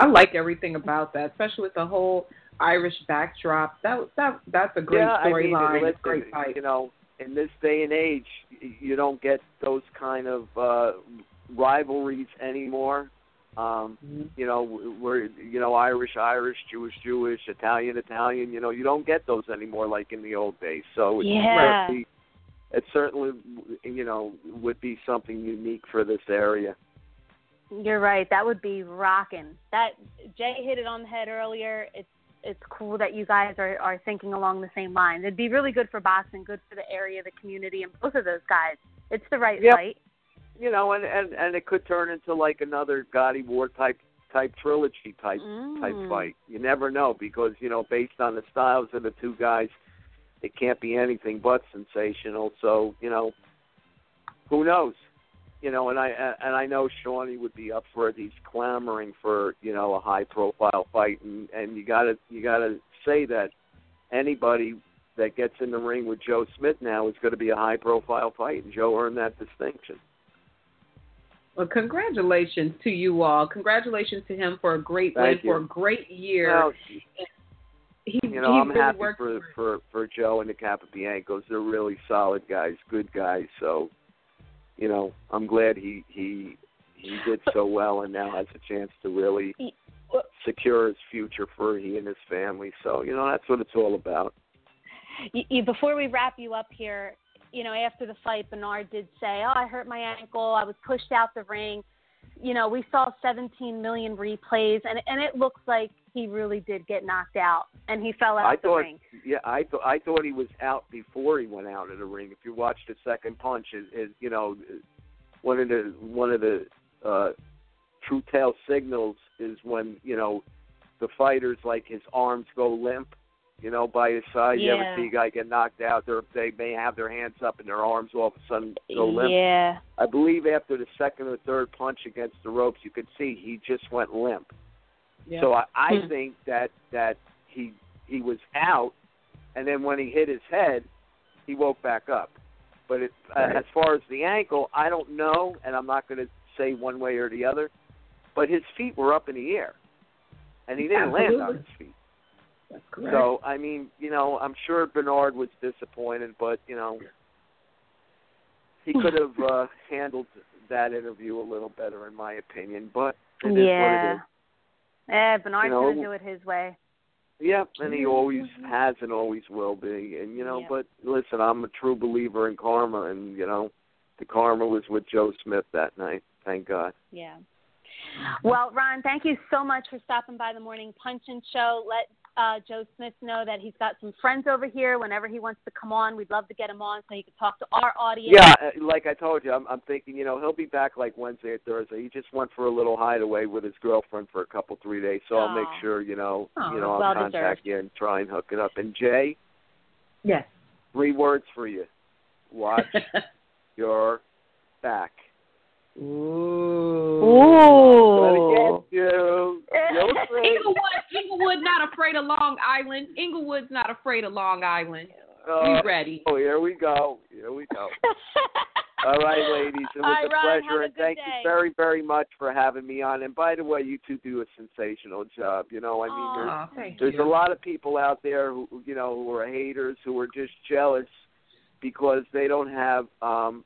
I like everything about that, especially with the whole Irish backdrop. That that that's a great yeah, storyline. I mean, listen, great fight. You know, in this day and age, you don't get those kind of uh rivalries anymore. Um, Mhm. you know, we're you know Irish, Irish, Jewish, Jewish, Italian, Italian. You know, you don't get those anymore like in the old days. So it's Yeah. certainly, it certainly you know would be something unique for this area. You're right. That would be rocking. That Jay hit it on the head earlier. It's it's cool that you guys are are thinking along the same lines. It'd be really good for Boston, good for the area, the community, and both of those guys. It's the right Yep. fight. You know, and and and it could turn into like another Gatti Ward type type trilogy type type Mm. fight. You never know because you know based on the styles of the two guys, it can't be anything but sensational. So you know, who knows? You know, and I and I know Seanie would be up for it. He's clamoring for you know a high profile fight, and and you gotta you gotta say that anybody that gets in the ring with Joe Smith now is going to be a high profile fight, and Joe earned that distinction. Well, congratulations to you all. Congratulations to him for a great Thank win, for a great year. Well, he, you know, I'm really happy for for for Joe and the Capobiancos. They're really solid guys, good guys. So, you know, I'm glad he he he did so well and now has a chance to really secure his future for he and his family. So, you know, that's what it's all about. You, you, before we wrap you up here, you know, after the fight, Bernard did say, "Oh, I hurt my ankle. I was pushed out the ring." You know, we saw 17 million replays, and and it looks like he really did get knocked out, and he fell out I the thought, ring. yeah, I thought I thought he was out before he went out of the ring. If you watch the second punch, is, is you know, one of the one of the uh, true tale signals is when you know the fighters like his arms go limp, you know, by his side. You ever see a guy get knocked out? They they may have their hands up and their arms all of a sudden go limp. Yeah. I believe after the second or third punch against the ropes, you could see he just went limp. Yeah. So I, I Hmm. think that that he he was out, and then when he hit his head, he woke back up. But it, Right. uh, as far as the ankle, I don't know, and I'm not going to say one way or the other. But his feet were up in the air, and he didn't land on his feet. That's correct. So I mean, you know, I'm sure Bernard was disappointed, but you know, he could have uh, handled that interview a little better, in my opinion. But it is what it yeah. is. Yeah, Bernard's You know, gonna do it his way. Yep, and he always mm-hmm. has and always will be. And you know, Yep. but listen, I'm a true believer in karma, and you know, the karma was with Joe Smith that night. Thank God. Yeah. Well, Ron, thank you so much for stopping by the morning Punch-In show. Let uh, Joe Smith know that he's got some friends over here. Whenever he wants to come on, we'd love to get him on so he can talk to our audience. Yeah, uh, like I told you, I'm, I'm thinking, you know, he'll be back like Wednesday or Thursday. He just went for a little hideaway with his girlfriend for a couple three days, so I'll make sure, you know, Aw, you know, I'll well contact deserved. you and try and hook it up. And Jay, yes. three words for you: watch your back. Ooh. Ooh. you. You'll. Inglewood, Inglewood, not afraid of Long Island. Inglewood's not afraid of Long Island. Uh, We ready? Oh, here we go. Here we go. All right, ladies. It was All right, a Ron, pleasure, have a and thank day. you very, very much for having me on. And by the way, you two do a sensational job. You know, I mean, Aw. there's, there's you. a lot of people out there who, you know, who are haters, who are just jealous because they don't have um,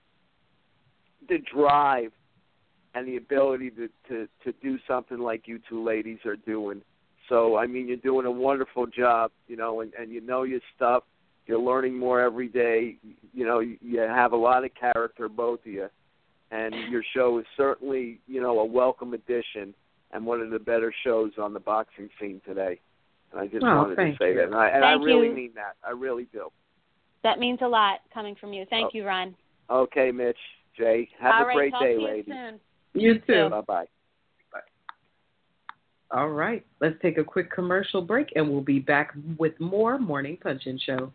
the drive and the ability to, to to do something like you two ladies are doing. So, I mean, you're doing a wonderful job, you know, and, and you know your stuff. You're learning more every day. You know, you you have a lot of character, both of you, and your show is certainly, you know, a welcome addition and one of the better shows on the boxing scene today. And I just Oh, wanted to say you. that, and I, and I really you. mean that. I really do. That means a lot coming from you. Thank Oh. you, Ron. Okay, Mitch, Jay, have All a right, great talk day, to you ladies. soon. You too. Bye bye. All right. Let's take a quick commercial break and we'll be back with more Morning Punch-In Show.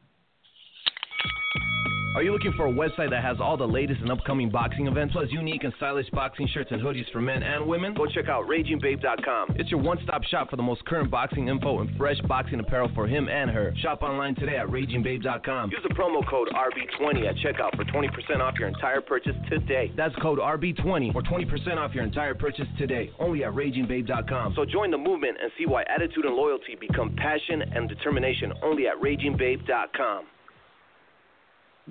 Are you looking for a website that has all the latest and upcoming boxing events, plus unique and stylish boxing shirts and hoodies for men and women? Go check out RagingBabe.com. It's your one-stop shop for the most current boxing info and fresh boxing apparel for him and her. Shop online today at RagingBabe.com. Use the promo code RB20 at checkout for 20% off your entire purchase today. That's code RB20 for 20% off your entire purchase today, only at RagingBabe.com. So join the movement and see why attitude and loyalty become passion and determination only at RagingBabe.com.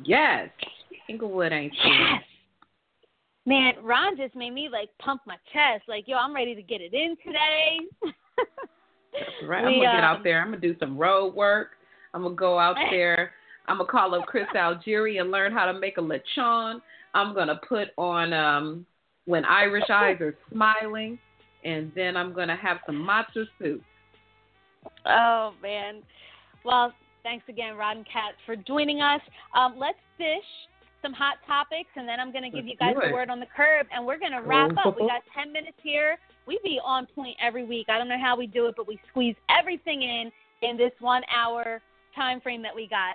Yes. Inglewood ain't Yes. Man, Ron just made me like pump my chest. Like, yo, I'm ready to get it in today. That's Right. We, I'm gonna get um, out there. I'm gonna do some road work. I'm gonna go out there. I'm gonna call up Chris Algieri and learn how to make a lechon. I'm gonna put on um when Irish eyes are smiling, and then I'm gonna have some matzo soup. Oh man. Well, thanks again, Ron Katz, for joining us. Um, let's fish some hot topics, and then I'm going to give you guys Let's do the it. word on the curb, and we're going to wrap up. We got 10 minutes here. We be on point every week. I don't know how we do it, but we squeeze everything in in this one hour time frame that we got.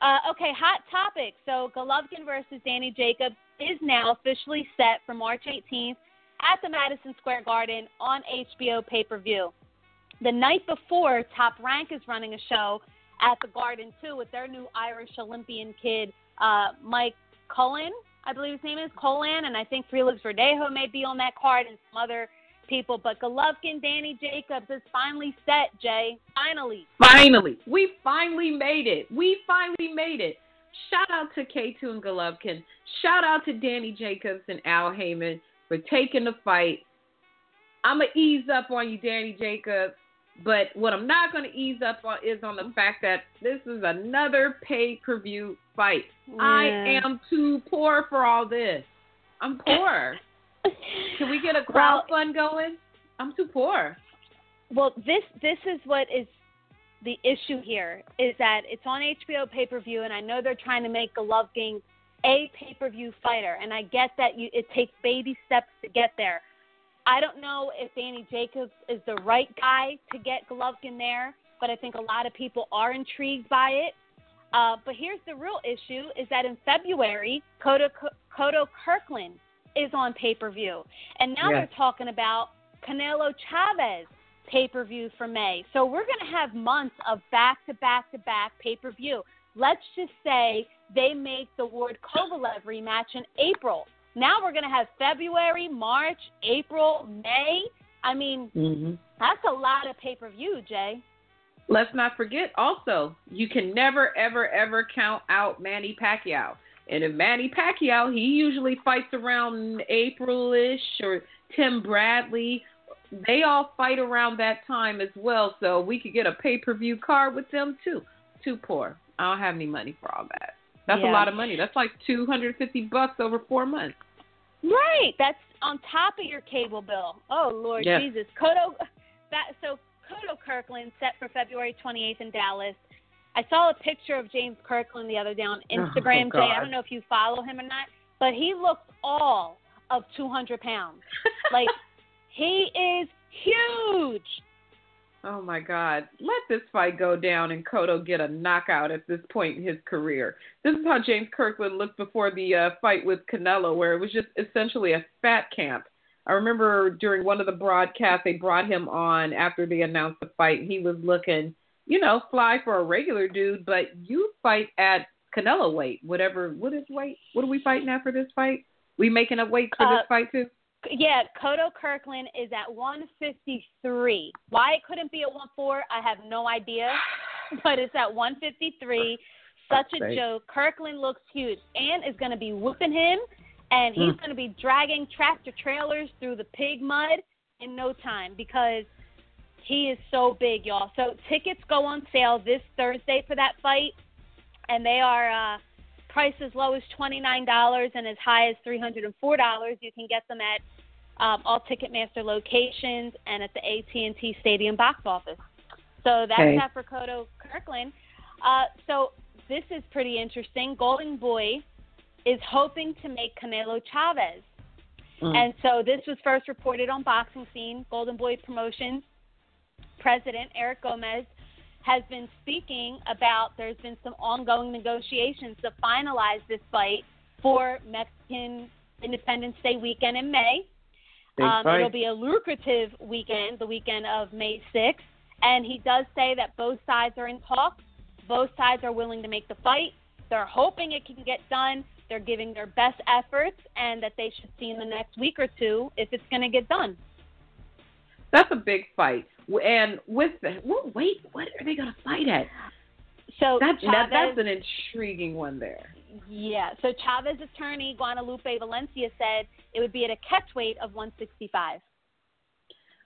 Uh, okay, hot topic. So Golovkin versus Danny Jacobs is now officially set for March 18th at the Madison Square Garden on HBO pay per view. The night before, Top Rank is running a show at the Garden too with their new Irish Olympian kid, uh, Mike Cullen, I believe his name is Cullen, and I think Felix Verdejo may be on that card and some other people. But Golovkin, Danny Jacobs is finally set. Jay, finally. Finally, we finally made it. We finally made it. Shout out to K2 and Golovkin. Shout out to Danny Jacobs and Al Haymon for taking the fight. I'm going to ease up on you, Danny Jacobs. But what I'm not going to ease up on is on the fact that this is another pay per view fight. I am too poor for all this. I'm poor. Can we get a crowd fund going? I'm too poor. Well, this this is what is the issue here is that it's on HBO pay per view, and I know they're trying to make Golovkin a pay per view fighter, and I get that you it takes baby steps to get there. I don't know if Danny Jacobs is the right guy to get Golovkin there, but I think a lot of people are intrigued by it. Uh, but here's the real issue: is that in February, Cotto Cotto Kirkland is on pay per view, and now Yeah. they're talking about Canelo Chavez pay per view for May. So we're going to have months of back to back to back pay per view. Let's just say they make the Ward Kovalev rematch in April. Now we're going to have February, March, April, May. I mean, Mm-hmm. that's a lot of pay per view, Jay. Let's not forget also, you can never, ever, ever count out Manny Pacquiao. And if Manny Pacquiao, he usually fights around April ish, or Tim Bradley. They all fight around that time as well. So we could get a pay per view card with them too. Too poor. I don't have any money for all that. That's Yeah. a lot of money. That's like 250 bucks over four months. Right. That's on top of your cable bill. Oh Lord Yeah. Jesus. Cotto that so Cotto Kirkland set for February 28th in Dallas. I saw a picture of James Kirkland the other day on oh, Instagram. Oh, Jay, I don't know if you follow him or not, but he looks all of 200 pounds. like he is huge. Oh my God. Let this fight go down and Cotto get a knockout at this point in his career. This is how James Kirkland looked before the uh, fight with Canelo, where it was just essentially a fat camp. I remember during one of the broadcasts, they brought him on after they announced the fight. He was looking, you know, fly for a regular dude, but you fight at Canelo weight, whatever. What is weight? What are we fighting at for this fight? We making up weight for Uh, this fight too? Yeah, Cotto Kirkland is at 153. Why it couldn't be at 14, I have no idea, but it's at 153. Such a joke. Kirkland looks huge. and is going to be whooping him, and he's Mm. going to be dragging tractor trailers through the pig mud in no time because he is so big, y'all. So tickets go on sale this Thursday for that fight, and they are uh, priced as low as $29 and as high as $304. You can get them at um, all Ticketmaster locations and at the AT&T Stadium box office. So that's Okay. that for Cotto Kirkland. Uh, so this is pretty interesting. Golden Boy is hoping to make Canelo Chavez. Mm. And so this was first reported on Boxing Scene. Golden Boy Promotions president Eric Gomez has been speaking about there's been some ongoing negotiations to finalize this fight for Mexican Independence Day weekend in May. Um, it'll be a lucrative weekend, the weekend of May 6th. And he does say that both sides are in talks. Both sides are willing to make the fight. They're hoping it can get done. They're giving their best efforts, and that they should see in the next week or two if it's going to get done. That's a big fight. And with the well, wait, what are they going to fight at? So that, Chavez, that, that's an intriguing one there. Yeah. So Chavez attorney Guadalupe Valencia said it would be at a catch weight of 165.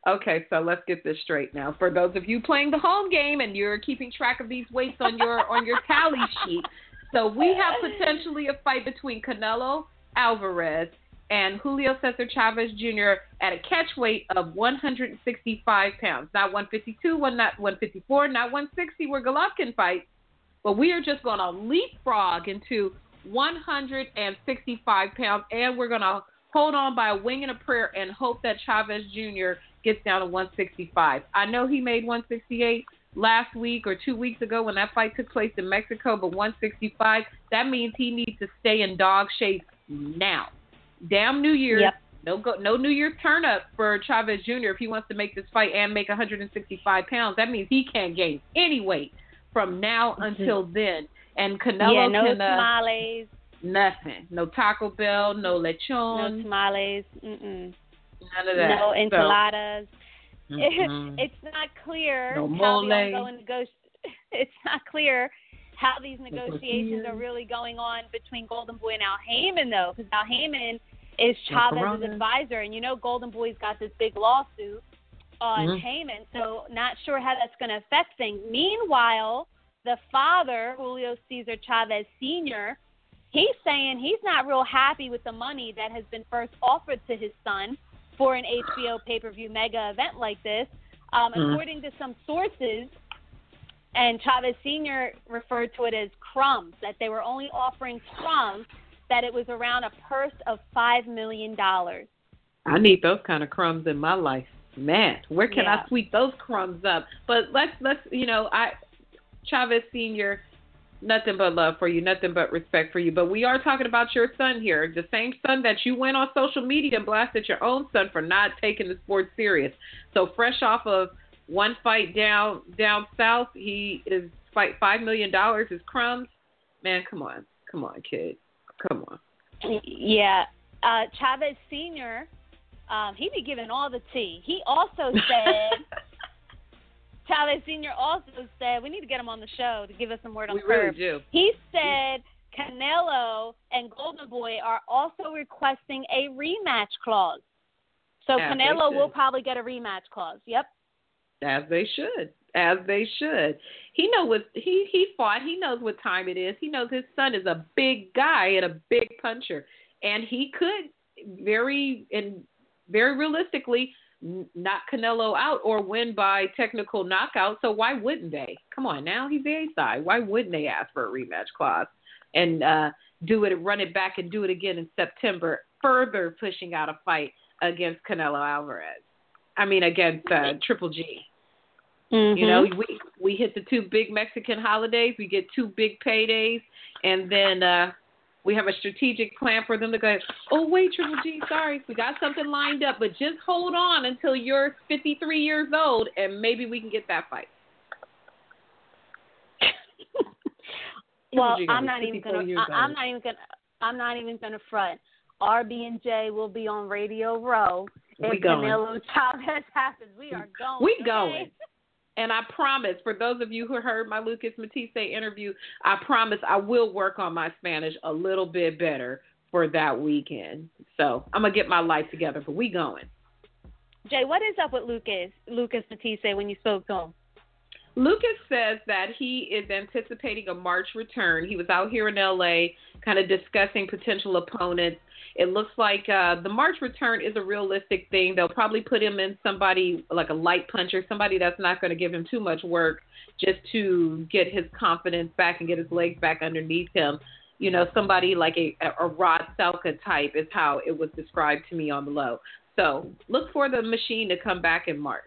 Okay, so let's get this straight now. For those of you playing the home game and you're keeping track of these weights on your on your tally sheet, so we have potentially a fight between Canelo Alvarez and Julio Cesar Chavez Jr. at a catch weight of 165 pounds. Not 152, one not 154, not 160 where Golovkin fights, but we are just going to leapfrog into 165 pounds, and we're going to hold on by a wing and a prayer and hope that Chavez Jr. gets down to 165. I know he made 168 last week or two weeks ago when that fight took place in Mexico, but 165, that means he needs to stay in dog shape now damn New Year's. Yep. No go, no New Year's turn up for Chavez Jr. if he wants to make this fight and make 165 pounds. That means he can't gain any weight from now mm-hmm. until then. And Canelo yeah, no can, uh, tamales. Nothing. No Taco Bell. No lechon. No tamales. Mm-mm. None of that. No enchiladas. So, mm-hmm. it's not clear no how the ongoing negotiations. It's not clear how these negotiations are really going on between Golden Boy and Al Haymon, though, because Al Haymon is Chavez's advisor, and you know Golden Boy's got this big lawsuit on mm-hmm. So not sure how that's going to affect things. Meanwhile, the father, Julio Cesar Chavez Sr., he's saying he's not real happy with the money that has been first offered to his son for an HBO pay per view mega event like this. Um, mm-hmm. According to some sources, and Chavez Sr. referred to it as crumbs, that they were only offering crumbs, that it was around a purse of $5 million. I need those kind of crumbs in my life. Man, where can yeah. I sweep those crumbs up? But let's let's you know, I Chavez Senior, nothing but love for you, nothing but respect for you. But we are talking about your son here, the same son that you went on social media and blasted your own son for not taking the sport serious. So fresh off of one fight down down south, he is fight five million dollars is crumbs. Man, come on, come on, kid, come on. Yeah, uh, Chavez Senior, um, he be giving all the tea. He also said. Chavez Senior also said we need to get him on the show to give us some word on we the really do. He said Canelo and Golden Boy are also requesting a rematch clause. So As Canelo will probably get a rematch clause. Yep. As they should. As they should. He know what he he fought. He knows what time it is. He knows his son is a big guy and a big puncher, and he could very and very realistically knock Canelo out or win by technical knockout. So why wouldn't they? Come on now, he's the A side. Why wouldn't they ask for a rematch clause and uh, do it, run it back, and do it again in September, further pushing out a fight against Canelo Alvarez? I mean, against uh, Triple G. Mm-hmm. You know, we we hit the two big Mexican holidays. We get two big paydays, and then uh, we have a strategic plan for them to go. Oh wait, Triple G, sorry, we got something lined up, but just hold on until you're 53 years old, and maybe we can get that fight. well, I'm not even gonna. I, I'm not even gonna. I'm not even gonna front. RB and J will be on Radio Row if Canelo Chavez happens. We are going. We okay? And I promise, for those of you who heard my Lucas Matthysse interview, I promise I will work on my Spanish a little bit better for that weekend. So I'm gonna get my life together, but we going. Jay, what is up with Lucas Lucas Matthysse when you spoke to him? Lucas says that he is anticipating a March return. He was out here in LA kind of discussing potential opponents. It looks like uh, the March return is a realistic thing. They'll probably put him in somebody like a light puncher, somebody that's not going to give him too much work just to get his confidence back and get his legs back underneath him. You know, somebody like a, a Rod Salka type is how it was described to me on the low. So look for the machine to come back in March.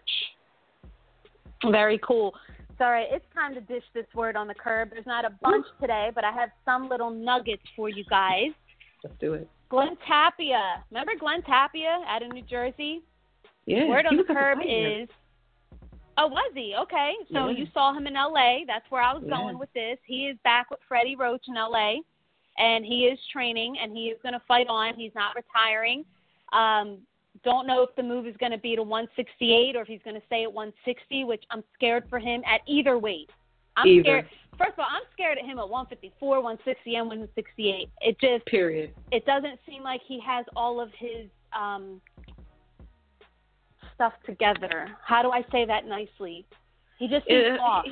Very cool. Sorry, It's time to dish this word on the curb. There's not a bunch today, but I have some little nuggets for you guys. Let's do it. Glenn Tapia. Remember Glenn Tapia out of New Jersey? Yeah. Word on the curb is. Oh, was he? Okay. So Yeah. you saw him in L.A. That's where I was Yeah. going with this. He is back with Freddie Roach in L.A. and he is training and he is going to fight on. He's not retiring. Um, don't know if the move is going to be to 168 or if he's going to stay at 160, which I'm scared for him at either weight. I'm Either. scared. First of all, I'm scared at him at 154, 160, and 168. It just Period. it doesn't seem like he has all of his um stuff together. How do I say that nicely? He just seems Uh, off.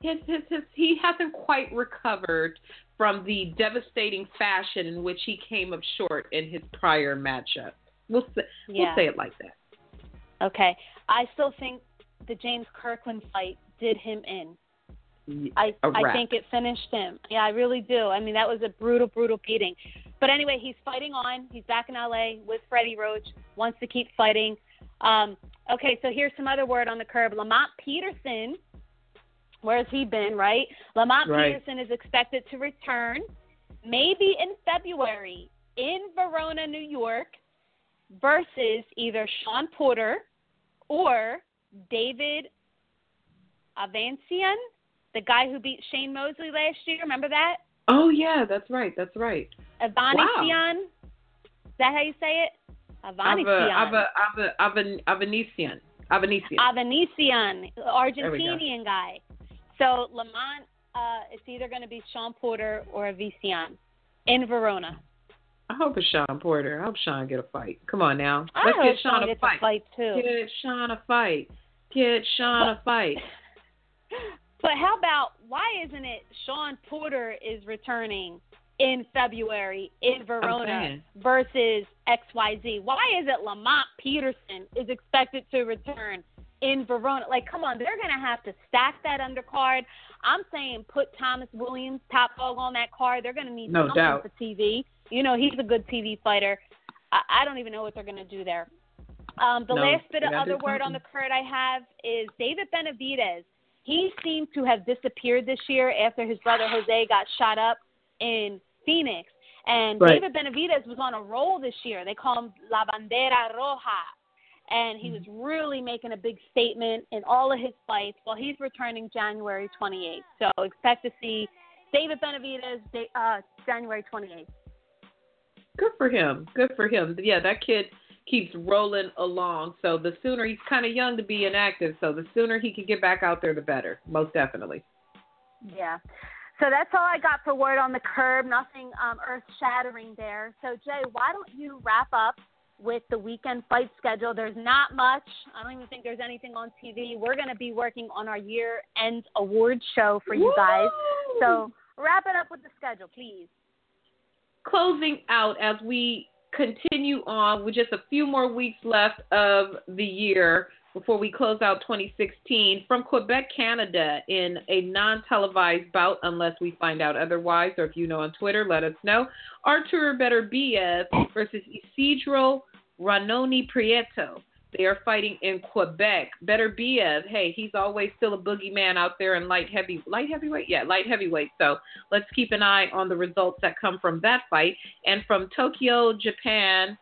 his, his, his, he hasn't quite recovered from the devastating fashion in which he came up short in his prior matchup. We'll say, Yeah. we'll say it like that. Okay. I still think the James Kirkland fight did him in. I I think it finished him. Yeah, I really do. I mean, that was a brutal, brutal beating. But anyway, he's fighting on. He's back in LA with Freddie Roach. Wants to keep fighting. Um, okay, so here's some other word on the curb. Lamont Peterson. Where's he been? Right. Lamont Right. Peterson is expected to return, maybe in February in Verona, New York, versus either Sean Porter or David Avancian, the guy who beat Shane Mosley last year. Remember that? Oh yeah, that's right. That's right. Avanician. Is that how you say it? Avanician. Ava, Ava, Ava, Ava, Avanesyan. Avanesyan. Avanician, Argentinian guy. So Lamont, uh, it's either going to be Sean Porter or Avician in Verona. I hope it's Sean Porter. I hope Sean get a fight. Come on now. I Let's get Sean Sean a fight. a fight too. Get Sean a fight. Get Sean a fight. But how about why isn't it Sean Porter is returning in February in Verona versus XYZ? Why is it Lamont Peterson is expected to return in Verona? Like, come on, they're going to have to stack that undercard. I'm saying put Thomas Williams top dog on that card. They're going to need No something doubt. for TV. You know, he's a good TV fighter. I, I don't even know what they're going to do there. Um, the No, last bit of other word on the card I have is David Benavidez. He seemed to have disappeared this year after his brother Jose got shot up in Phoenix. And Right. David Benavidez was on a roll this year. They call him La Bandera Roja. And he was really making a big statement in all of his fights. Well, he's returning January 28th. So expect to see David Benavidez uh, January 28th. Good for him. Good for him. Yeah, that kid keeps rolling along. So the sooner he's kind of young to be inactive, so the sooner he can get back out there, the better. Most definitely. Yeah. So that's all I got for word on the curb. Nothing um, earth shattering there. So Jae, why don't you wrap up with the weekend fight schedule? There's not much. I don't even think there's anything on TV. We're going to be working on our year end award show for you guys. So wrap it up with the schedule, please. closing out as we continue on with just a few more weeks left of the year before we close out 2016 from Quebec, Canada, in a non televised bout, unless we find out otherwise, or if you know on Twitter, let us know. Artur Beterbiev versus Isidro Ranoni Prieto. They are fighting in Quebec. Beterbiev, hey, he's always still a boogeyman out there in light heavy, light heavyweight, yeah, light heavyweight. So let's keep an eye on the results that come from that fight. And from Tokyo, Japan,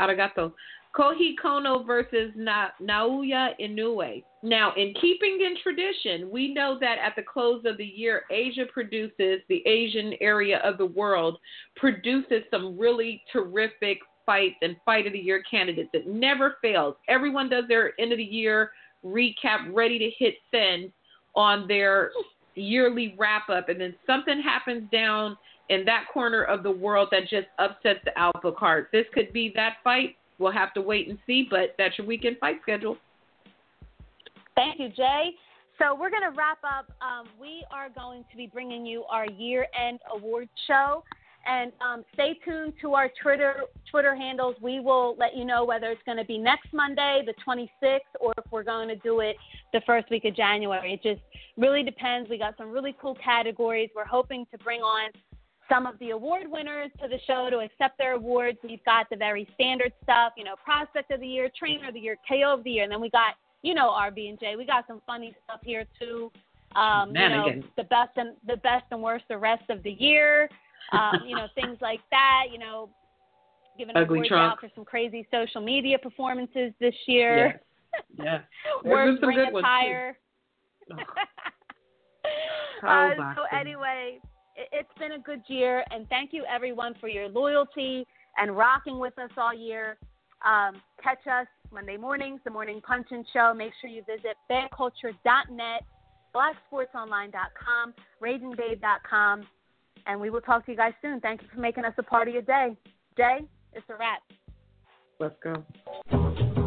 arigato, Kohei Kono versus Na- Naoya Inoue. Now, in keeping in tradition, we know that at the close of the year, Asia produces, the Asian area of the world produces some really terrific fights and fight of the year candidates. It never fails. Everyone does their end of the year recap, ready to hit send on their yearly wrap up, and then something happens down in that corner of the world that just upsets the apple cart. This could be that fight. We'll have to wait and see, but that's your weekend fight schedule. Thank you, Jae. So we're going to wrap up. Um, we are going to be bringing you our year-end award show, and um, stay tuned to our Twitter Twitter handles. We will let you know whether it's going to be next Monday, the 26th, or if we're going to do it the first week of January. It just really depends. We got some really cool categories. We're hoping to bring on some of the award winners to the show to accept their awards. We've got the very standard stuff, you know, prospect of the year, trainer of the year, KO of the year, and then we got you know RB and J. We got some funny stuff here too. Um, you know, the best and the best and worst the rest of the year. Um, you know, things like that. You know, giving Ugly awards out for some crazy social media performances this year. Yeah. Worst been some good ones, too. Oh. uh, so anyway, it, it's been a good year, and thank you everyone for your loyalty and rocking with us all year. Um, catch us Monday mornings, the Morning Punch-In Show. Make sure you visit fanculture.net, blacksportsonline.com, ragingbabe.com, and we will talk to you guys soon. Thank you for making us a part of your day. Jae, it's a wrap. Let's go.